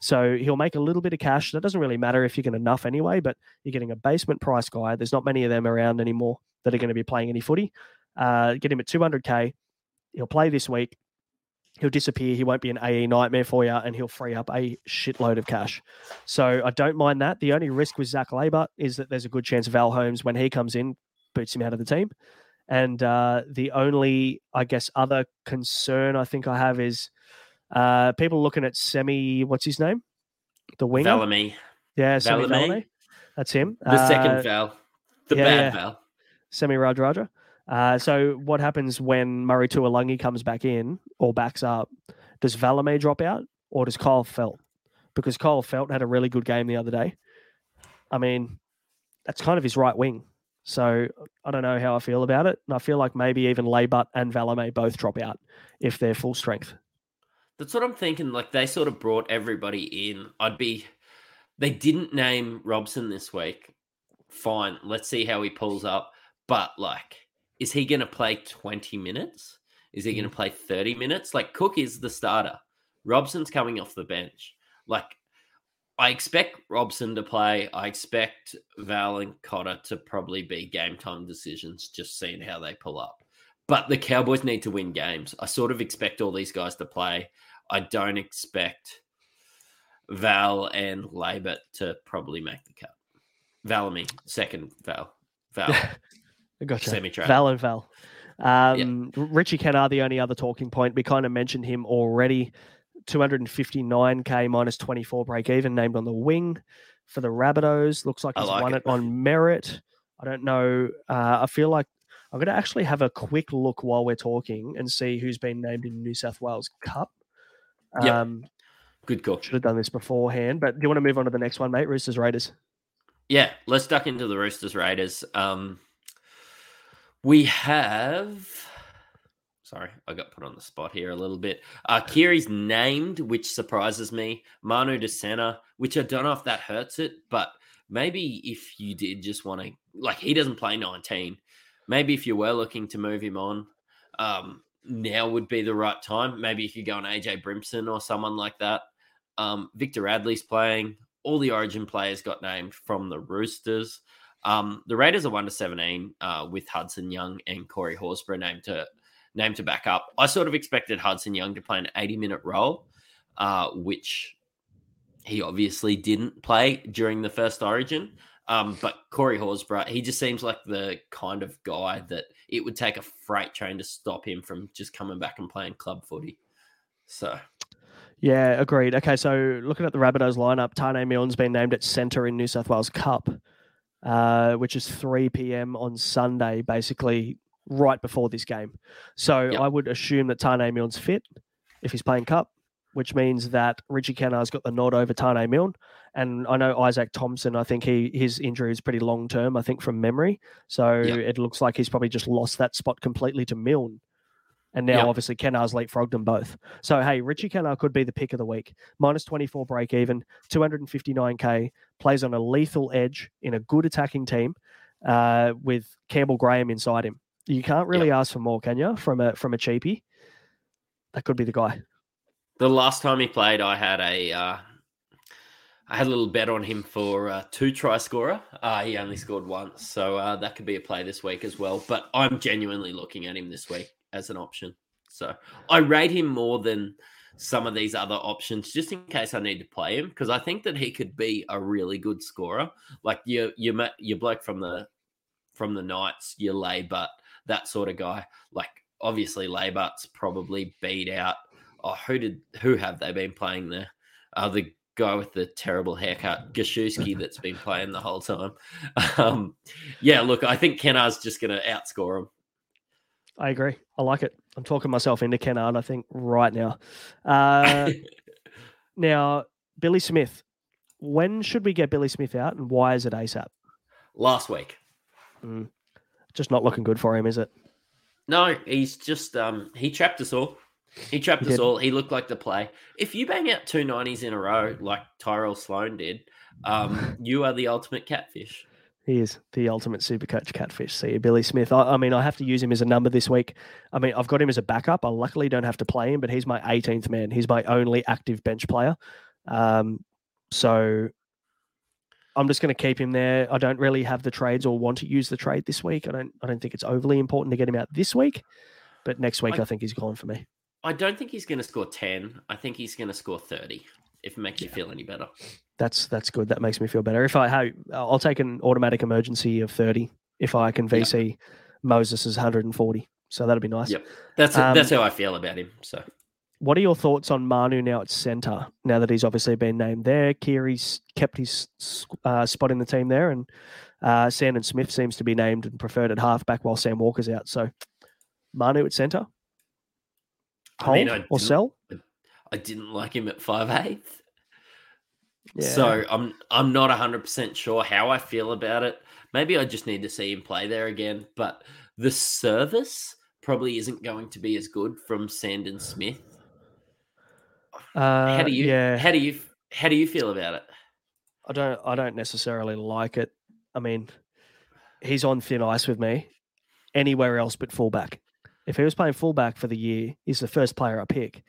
So he'll make a little bit of cash. That doesn't really matter if you're to nuff anyway, but you're getting a basement price guy. There's not many of them around anymore that are going to be playing any footy. Uh, get him at 200k. He'll play this week. He'll disappear. He won't be an AE nightmare for you, and he'll free up a shitload of cash. So I don't mind that. The only risk with Zach Laybutt is that there's a good chance Val Holmes, when he comes in, boots him out of the team. And uh, the only, I guess, other concern I think I have is uh, people looking at Semi. What's his name? The winger. Valemei, Yeah, Semi Valemei? Valemei. That's him. the second Uh, Val, the yeah, bad yeah. Val. Semi Radradra. Uh, so what happens when Murray Taulagi comes back in or backs up? Does Valemei drop out or does Kyle Felt? Because Kyle Felt had a really good game the other day. I mean, that's kind of his right wing. So I don't know how I feel about it. And I feel like maybe even Laybutt and Valame both drop out if they're full strength. That's what I'm thinking. Like they sort of brought everybody in. I'd be. They didn't name Robson this week. Fine, let's see how he pulls up. But like, is he going to play 20 minutes? Is he going to mm. play 30 minutes? Like Cook is the starter. Robson's coming off the bench. Like, I expect Robson to play. I expect Val and Cotter to probably be game time decisions, just seeing how they pull up. But the Cowboys need to win games. I sort of expect all these guys to play. I don't expect Val and Laybutt to probably make the cut. Valemei, second Val. Val. Gotcha. Semi-trade. Val and Val. Um, Richie Kennar, the only other talking point. We kind of mentioned him already. 259k minus 24 break even, named on the wing for the Rabbitohs. Looks like he's like won it. it. on merit. I don't know. Uh, I feel like I'm going to actually have a quick look while we're talking and see who's been named in New South Wales Cup. Yep. Um, Good call. should have done this beforehand, but do you want to move on to the next one, mate? Roosters Raiders. Yeah, let's duck into the Roosters Raiders. Um, we have. Sorry, I got put on the spot here a little bit. Uh, Keary's named, which surprises me. Manu de Sena, which I don't know if that hurts it, but maybe if you did just want to, like, he doesn't play 19. Maybe if you were looking to move him on, um, now would be the right time. Maybe you could go on AJ Brimson or someone like that. Um, Victor Radley's playing. All the Origin players got named from the Roosters. Um, the Raiders are one to seventeen uh, with Hudson Young and Corey Horsburgh named to named to back up. I sort of expected Hudson Young to play an eighty minute role, uh, which he obviously didn't play during the first Origin. Um, but Corey Horsburgh, he just seems like the kind of guy that it would take a freight train to stop him from just coming back and playing club footy. So, yeah, agreed. Okay, so looking at the Rabbitohs lineup, Taane Milne's been named at centre in New South Wales Cup, uh, which is 3 p.m. on Sunday, basically right before this game. So Yep. I would assume that Taane Milne's fit if he's playing Cup, which means that Richie Kennar's got the nod over Taane Milne. And I know Isaac Thompson, I think he his injury is pretty long term, I think from memory. So Yep. it looks like he's probably just lost that spot completely to Milne. And now Yep. obviously Kennar's leapfrogged them both. So hey, Richie Kennar could be the pick of the week. Minus 24 break even, 259k, plays on a lethal edge in a good attacking team uh, with Campbell Graham inside him. You can't really ask for more, can you? From a from a cheapie. That could be the guy. The last time he played, I had a uh, I had a little bet on him for uh, two try scorer. Uh, he only scored once, so uh, that could be a play this week as well. But I'm genuinely looking at him this week as an option. So I rate him more than some of these other options, just in case I need to play him, because I think that he could be a really good scorer. Like your ma- your bloke from the from the Knights, your Laybutt, that sort of guy. Like obviously Laybutt's probably beat out. Oh, who did who have they been playing there? Uh, the guy with the terrible haircut, Gashewski, that's been playing the whole time. Um, yeah, look, I think Kennar's just going to outscore him. I agree. I like it. I'm talking myself into Kennar, I think, right now. Uh, now, Billy Smith. When should we get Billy Smith out and why is it ASAP? Last week. Mm. Just not looking good for him, is it? No, he's just um he trapped us all. He trapped He us all. He looked like the play. If you bang out two nineties in a row like Tyrell Sloan did, um, you are the ultimate catfish. He is the ultimate super coach catfish. See, Billy Smith. I, I mean, I have to use him as a number this week. I mean, I've got him as a backup. I luckily don't have to play him, but he's my 18th man. He's my only active bench player. Um, so I'm just going to keep him there. I don't really have the trades or want to use the trade this week. I don't. I don't think it's overly important to get him out this week, but next week I, I- think he's gone for me. I don't think he's going to score ten. I think he's going to score thirty. If it makes you feel any better. That's that's good. That makes me feel better. If I hey, I'll take an automatic emergency of 30 if I can Yeah. VC Moses's 140. So that'd be nice. Yep, that's Um, that's how I feel about him. So What are your thoughts on Manu now at centre? Now that he's obviously been named there, Keary's kept his uh, spot in the team there, and uh, Sandon Smith seems to be named and preferred at halfback while Sam Walker's out. So Manu at centre, I hold mean, I or didn't- sell? I didn't like him at five eighth. Yeah. So I'm I'm not hundred percent sure how I feel about it. Maybe I just need to see him play there again. But the service probably isn't going to be as good from Sandon Smith. uh, How do you Yeah, how do you how do you feel about it? I don't. I don't necessarily like it. I mean, he's on thin ice with me. Anywhere else but fullback. If he was playing fullback for the year, he's the first player I pick.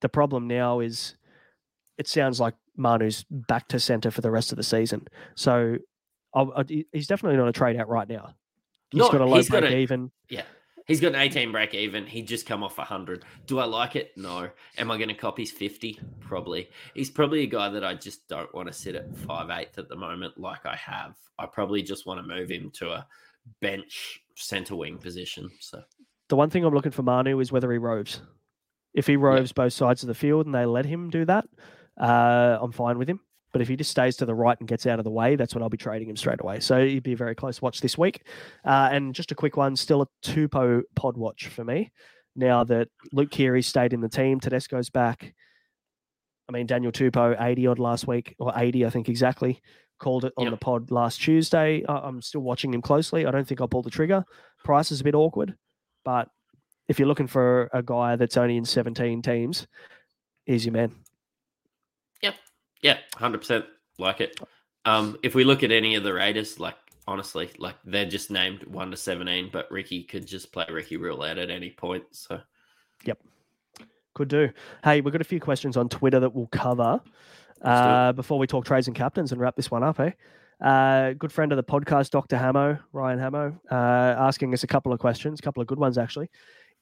The problem now is, it sounds like Manu's back to centre for the rest of the season. So, I'll, I, he's definitely not a trade out right now. He's No, got a low break a- even. Yeah. He's got an 18 break even. He just come off 100. Do I like it? No. Am I going to copy his 50? Probably. He's probably a guy that I just don't want to sit at 5'8 at the moment like I have. I probably just want to move him to a bench center wing position. So The one thing I'm looking for Manu is whether he roves. If he roves both sides of the field and they let him do that, uh, I'm fine with him. But if he just stays to the right and gets out of the way, that's when I'll be trading him straight away. So he'd be a very close watch this week. Uh, and just a quick one, still a Tupou pod watch for me. Now that Luke Keary stayed in the team, Tedesco's back. I mean, Daniel Tupou, 80 odd last week, or 80, I think exactly, called it on Yep. the pod last Tuesday. I'm still watching him closely. I don't think I'll pull the trigger. Price is a bit awkward, but if you're looking for a guy that's only in 17 teams, he's your man. Yep. Yeah, 100% like it. Um, if we look at any of the Raiders, like honestly, like they're just named one to seventeen, but Ricky could just play Ricky roulette at any point. So yep, Could do. Hey, we've got a few questions on Twitter that we'll cover Let's do it. uh, before we talk trades and captains and wrap this one up. Eh? Uh, good friend of the podcast, Dr. Hamo, Ryan Hamo, uh, asking us a couple of questions, a couple of good ones actually.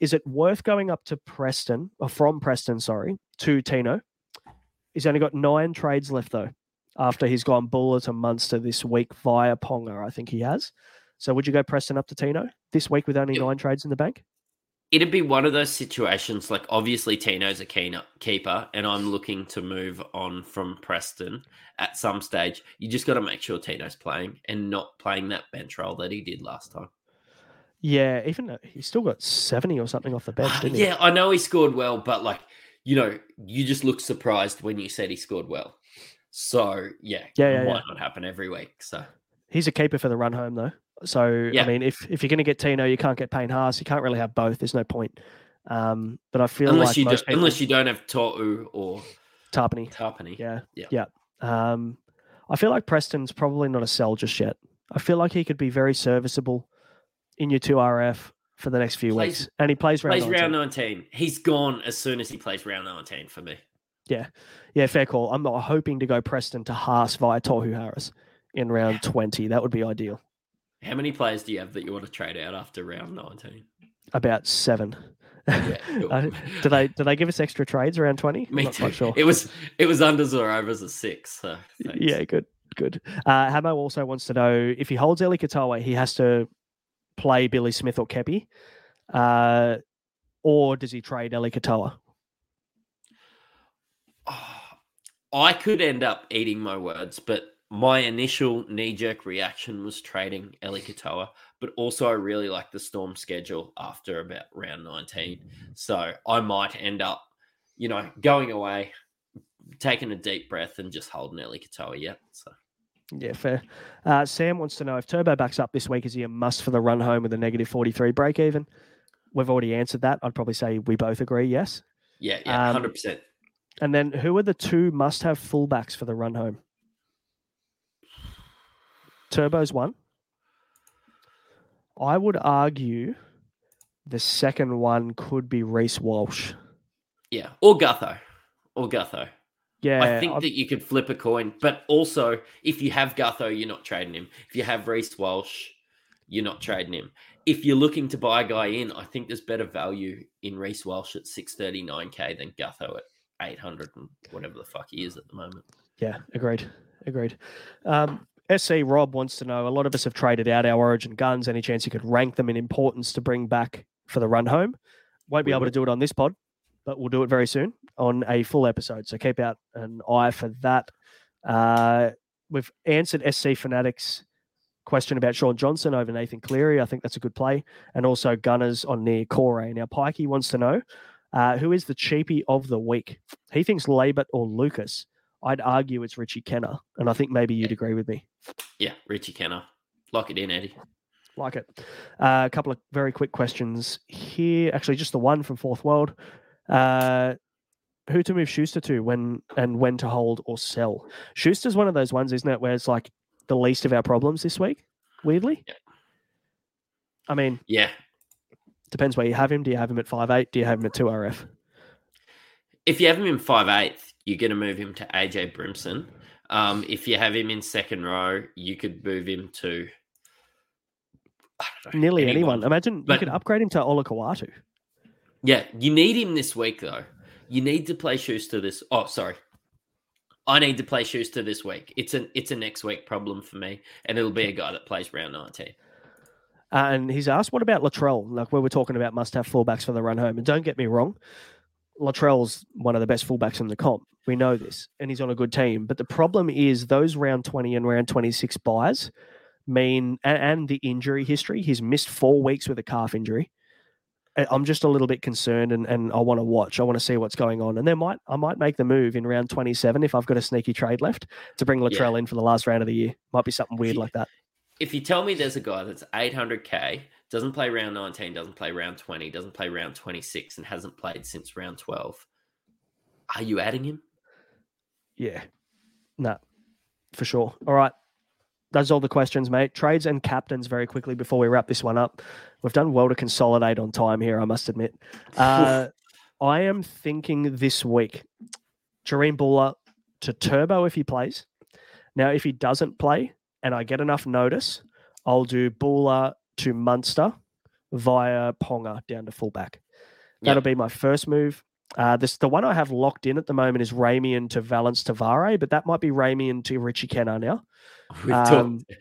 Is it worth going up to Preston, or from Preston, sorry, to Tino? He's only got nine trades left though, after he's gone Bula to Munster this week via Ponga, I think he has. So would you go Preston up to Tino this week with only Yeah. nine trades in the bank? It'd be one of those situations. Like obviously Tino's a keen keeper, and I'm looking to move on from Preston at some stage. You just got to make sure Tino's playing and not playing that bench role that he did last time. Yeah, even though he's still got 70 or something off the bench, didn't he? Yeah, I know he scored well, but like you know, you just look surprised when you said he scored well. So yeah, Yeah, yeah, it might yeah. not happen every week. So He's a keeper for the run home, though. So, Yeah. I mean, if, if you're going to get Tino, you can't get Payne Haas. You can't really have both. There's no point. Um, but I feel unless like you do, people, unless you don't have Tohu or Tapine. Tapine, Yeah. Yeah. Yeah. Um, I feel like Preston's probably not a sell just yet. I feel like he could be very serviceable in your 2RF for the next few Plays- weeks. And he plays round plays 19. round nineteen. He's gone as soon as he plays round nineteen for me. Yeah, yeah, fair call. I'm not hoping to go Preston to Haas via Tohu Harris in round 20. That would be ideal. How many players do you have that you want to trade out after round 19? About seven. Yeah, cool. Uh, do they do they give us extra trades around 20? Me too. sure. It was it was unders or overs a six. So. Yeah, good, good. Uh, Hamo also wants to know if he holds Eli Katoa, he has to play Billy Smith or Kepi, uh, or does he trade Eli Katoa? I could end up eating my words, but my initial knee jerk reaction was trading Eli Katoa, but also I really like the Storm schedule after about round 19. So I might end up, you know, going away, taking a deep breath and just holding Eli Katoa. Yeah. So Yeah, fair. Uh, Sam wants to know if Turbo backs up this week, is he a must for the run home with a negative 43 break even? We've already answered that. I'd probably say we both agree, yes. yeah, yeah, Um, 100%. And then who are the two must have fullbacks for the run home? Turbo's one. I would argue the second one could be Reece Walsh. Yeah. Or Gutho. Or Gutho. Yeah, I think I've- that you could flip a coin, but also if you have Gutho, you're not trading him. If you have Reece Walsh, you're not trading him. If you're looking to buy a guy in, I think there's better value in Reece Walsh at 639k than Gutho at 800 and whatever the fuck he is at the moment. Yeah, agreed. Agreed. Um, SC Rob wants to know a lot of us have traded out our origin guns. Any chance you could rank them in importance to bring back for the run home? Won't be We able to do it on this pod, but we'll do it very soon on a full episode. So keep out an eye for that. Uh, we've answered SC Fanatics question about Shaun Johnson over Nathan Cleary. I think that's a good play. And also Gunners on Niukore. Now, Pikey wants to know uh, who is the cheapie of the week? He thinks Laybutt or Lucas. I'd argue it's Richie Kennar, and I think maybe you'd agree with me. Yeah, Richie Kennar. Lock it in, Eddie. Like it. Uh, a couple of very quick questions here. Actually, just the one from Fourth World. Uh, who to move Schuster to when and when to hold or sell? Schuster's one of those ones, isn't it, where it's like the least of our problems this week, weirdly. Yeah. I mean, Yeah. depends where you have him. Do you have him at five eight? Do you have him at 2RF? If you have him in 5'8", you're going to move him to AJ Brimson. Um, if you have him in second row, you could move him to know, Nearly anyone. Imagine But- you could upgrade him to Olakau'atu. Yeah, you need him this week though. You need to play Schuster this. Oh, sorry. I need to play Schuster this week. It's an it's a next week problem for me, and it'll be a guy that plays round nineteen. Uh, and he's asked, what about Latrell? Like where we're talking about must have fullbacks for the run home. And don't get me wrong, Latrell's one of the best fullbacks in the comp. We know this, and he's on a good team. But the problem is those round 20 and round 26 buys mean, and, and the injury history, he's missed four weeks with a calf injury. I'm just a little bit concerned and, and I want to watch. I want to see what's going on. And there might I might make the move in round 27 if I've got a sneaky trade left to bring Latrell in for the last round of the year. Might be something weird like that. If you tell me there's a guy that's 800k, doesn't play round 19, doesn't play round 20, doesn't play round 26, and hasn't played since round 12, are you adding him? Yeah. No. for sure. All right. That's all the questions, mate. Trades and captains very quickly before we wrap this one up. We've done well to consolidate on time here, I must admit. Uh, I am thinking this week, Jahream Bula to Turbo if he plays. Now, if he doesn't play and I get enough notice, I'll do Bula to Munster via Ponga down to fullback. That'll Yep. be my first move. Uh, this the one I have locked in at the moment is Ramien to Valynce Te Whare, but that might be Ramien to Richie Kennar now. Um, talked,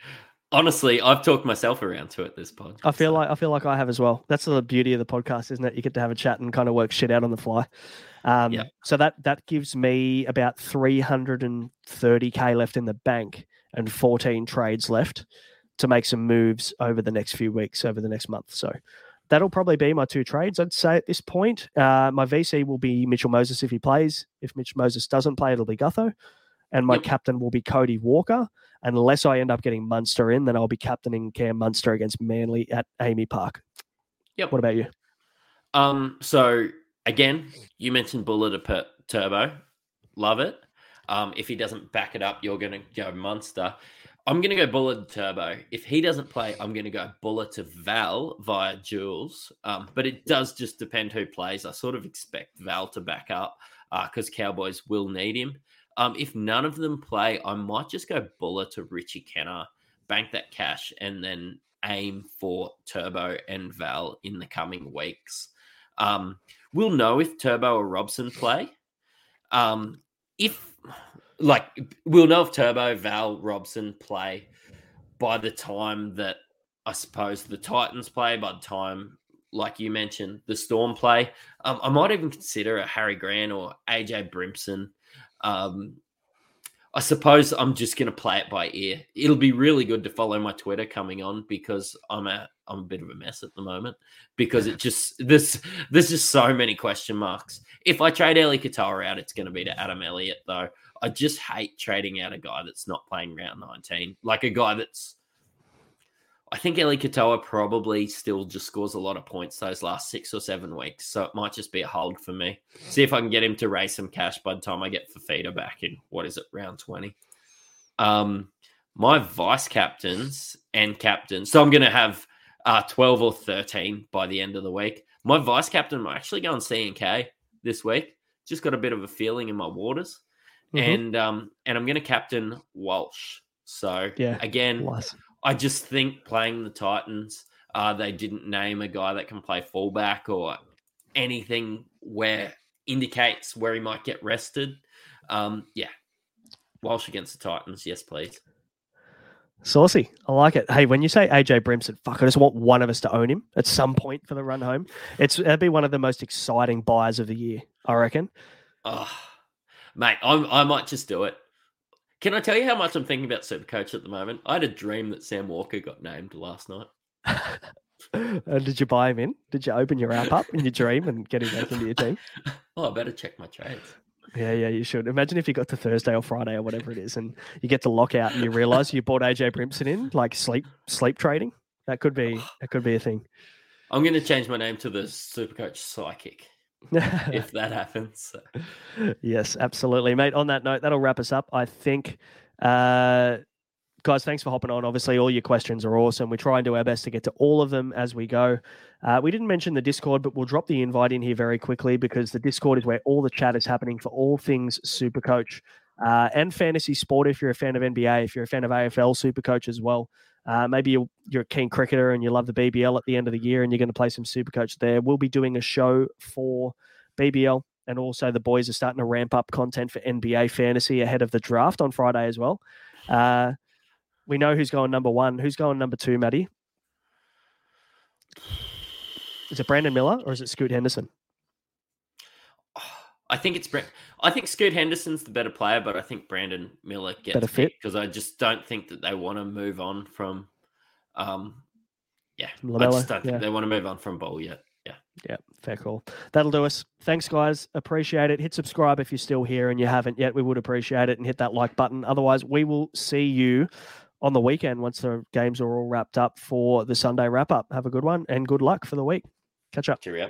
honestly, I've talked myself around to it this pod. I feel so- like I feel like I have as well. That's the beauty of the podcast, isn't it? You get to have a chat and kind of work shit out on the fly. Um, Yeah. So that that gives me about 330k left in the bank and 14 trades left to make some moves over the next few weeks, over the next month. So that'll probably be my two trades. I'd say at this point, uh, my VC will be Mitchell Moses if he plays. If Mitch Moses doesn't play, it'll be Gutho, and my Yep. captain will be Cody Walker. Unless I end up getting Munster in, then I'll be captaining Cam Munster against Manly at AAMI Park. Yep. What about you? Um, so again, you mentioned Bula to per- Turbo. Love it. Um, if he doesn't back it up, you're gonna go Munster. I'm gonna go Bula to Turbo. If he doesn't play, I'm gonna go Bula to Val via Jules. Um, but it does just depend who plays. I sort of expect Val to back up because Cowboys will need him. Um, if none of them play, I might just go Bula to Richie Kennar, bank that cash, and then aim for Turbo and Val in the coming weeks. Um, we'll know if Turbo or Robson play. Um, if like we'll know if Turbo, Val, Robson play by the time that I suppose the Titans play, by the time like you mentioned, the Storm play. Um, I might even consider a Harry Grant or AJ Brimson. Um, I suppose I'm just going to play it by ear. It'll be really good to follow my Twitter coming on because I'm a I'm a bit of a mess at the moment because it just there's there's just so many question marks. If I trade Eli Katoa out, it's going to be to Adam Elliott though. I just hate trading out a guy that's not playing round 19, like a guy that's. I think Eli Katoa probably still just scores a lot of points those last six or seven weeks, so it might just be a hold for me. See if I can get him to raise some cash by the time I get Fifita back in what is it, round 20. Um, my vice captains and captains, so I'm going to have uh, 12 or 13 by the end of the week. My vice captain might actually go on C and K this week. Just got a bit of a feeling in my waters, Mhm. and um, and I'm going to captain Walsh. So Yeah, again, Nice. I just think playing the Titans, uh, they didn't name a guy that can play fullback or anything where indicates where he might get rested. Um, yeah, Walsh against the Titans, yes, please. Saucy. I like it. Hey, when you say AJ Brimson, fuck, I just want one of us to own him at some point for the run home. It's that'd be one of the most exciting buys of the year, I reckon. Oh, mate, I'm, I might just do it. Can I tell you how much I'm thinking about Supercoach at the moment? I had a dream that Sam Walker got named last night. Uh, did you buy him in? Did you open your app up in your dream and get him back into your team? Oh, I better check my trades. Yeah, yeah, you should. Imagine if you got to Thursday or Friday or whatever it is, and you get to lock out and you realize you bought AJ Brimson in, like sleep sleep trading. That could be that could be a thing. I'm going to change my name to the Supercoach Psychic if that happens. Yes, absolutely, mate. On that note, that'll wrap us up. I think, uh, guys, thanks for hopping on. Obviously, all your questions are awesome. We try and do our best to get to all of them as we go. Uh, we didn't mention the Discord, but we'll drop the invite in here very quickly because the Discord is where all the chat is happening for all things Supercoach uh, and fantasy sport. If you're a fan of NBA, if you're a fan of AFL Supercoach as well. Uh, maybe you're, you're a keen cricketer and you love the BBL at the end of the year and you're going to play some Supercoach there. We'll be doing a show for BBL and also the boys are starting to ramp up content for NBA fantasy ahead of the draft on Friday as well. Uh, we know who's going number one. Who's going number two, Maddie? Is it Brandon Miller or is it Scoot Henderson? I think it's. I think Scoot Henderson's the better player, but I think Brandon Miller gets Better fit? because I just don't think that they want to move on from. Um, yeah, I LaMelo, just don't think yeah. they want to move on from Ball yet. Yeah, Yeah, fair call. That'll do us. Thanks, guys. Appreciate it. Hit subscribe if you're still here and you haven't yet. We would appreciate it and hit that like button. Otherwise, we will see you on the weekend once the games are all wrapped up for the Sunday wrap up. Have a good one and good luck for the week. Catch up. cheerio.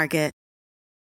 Market.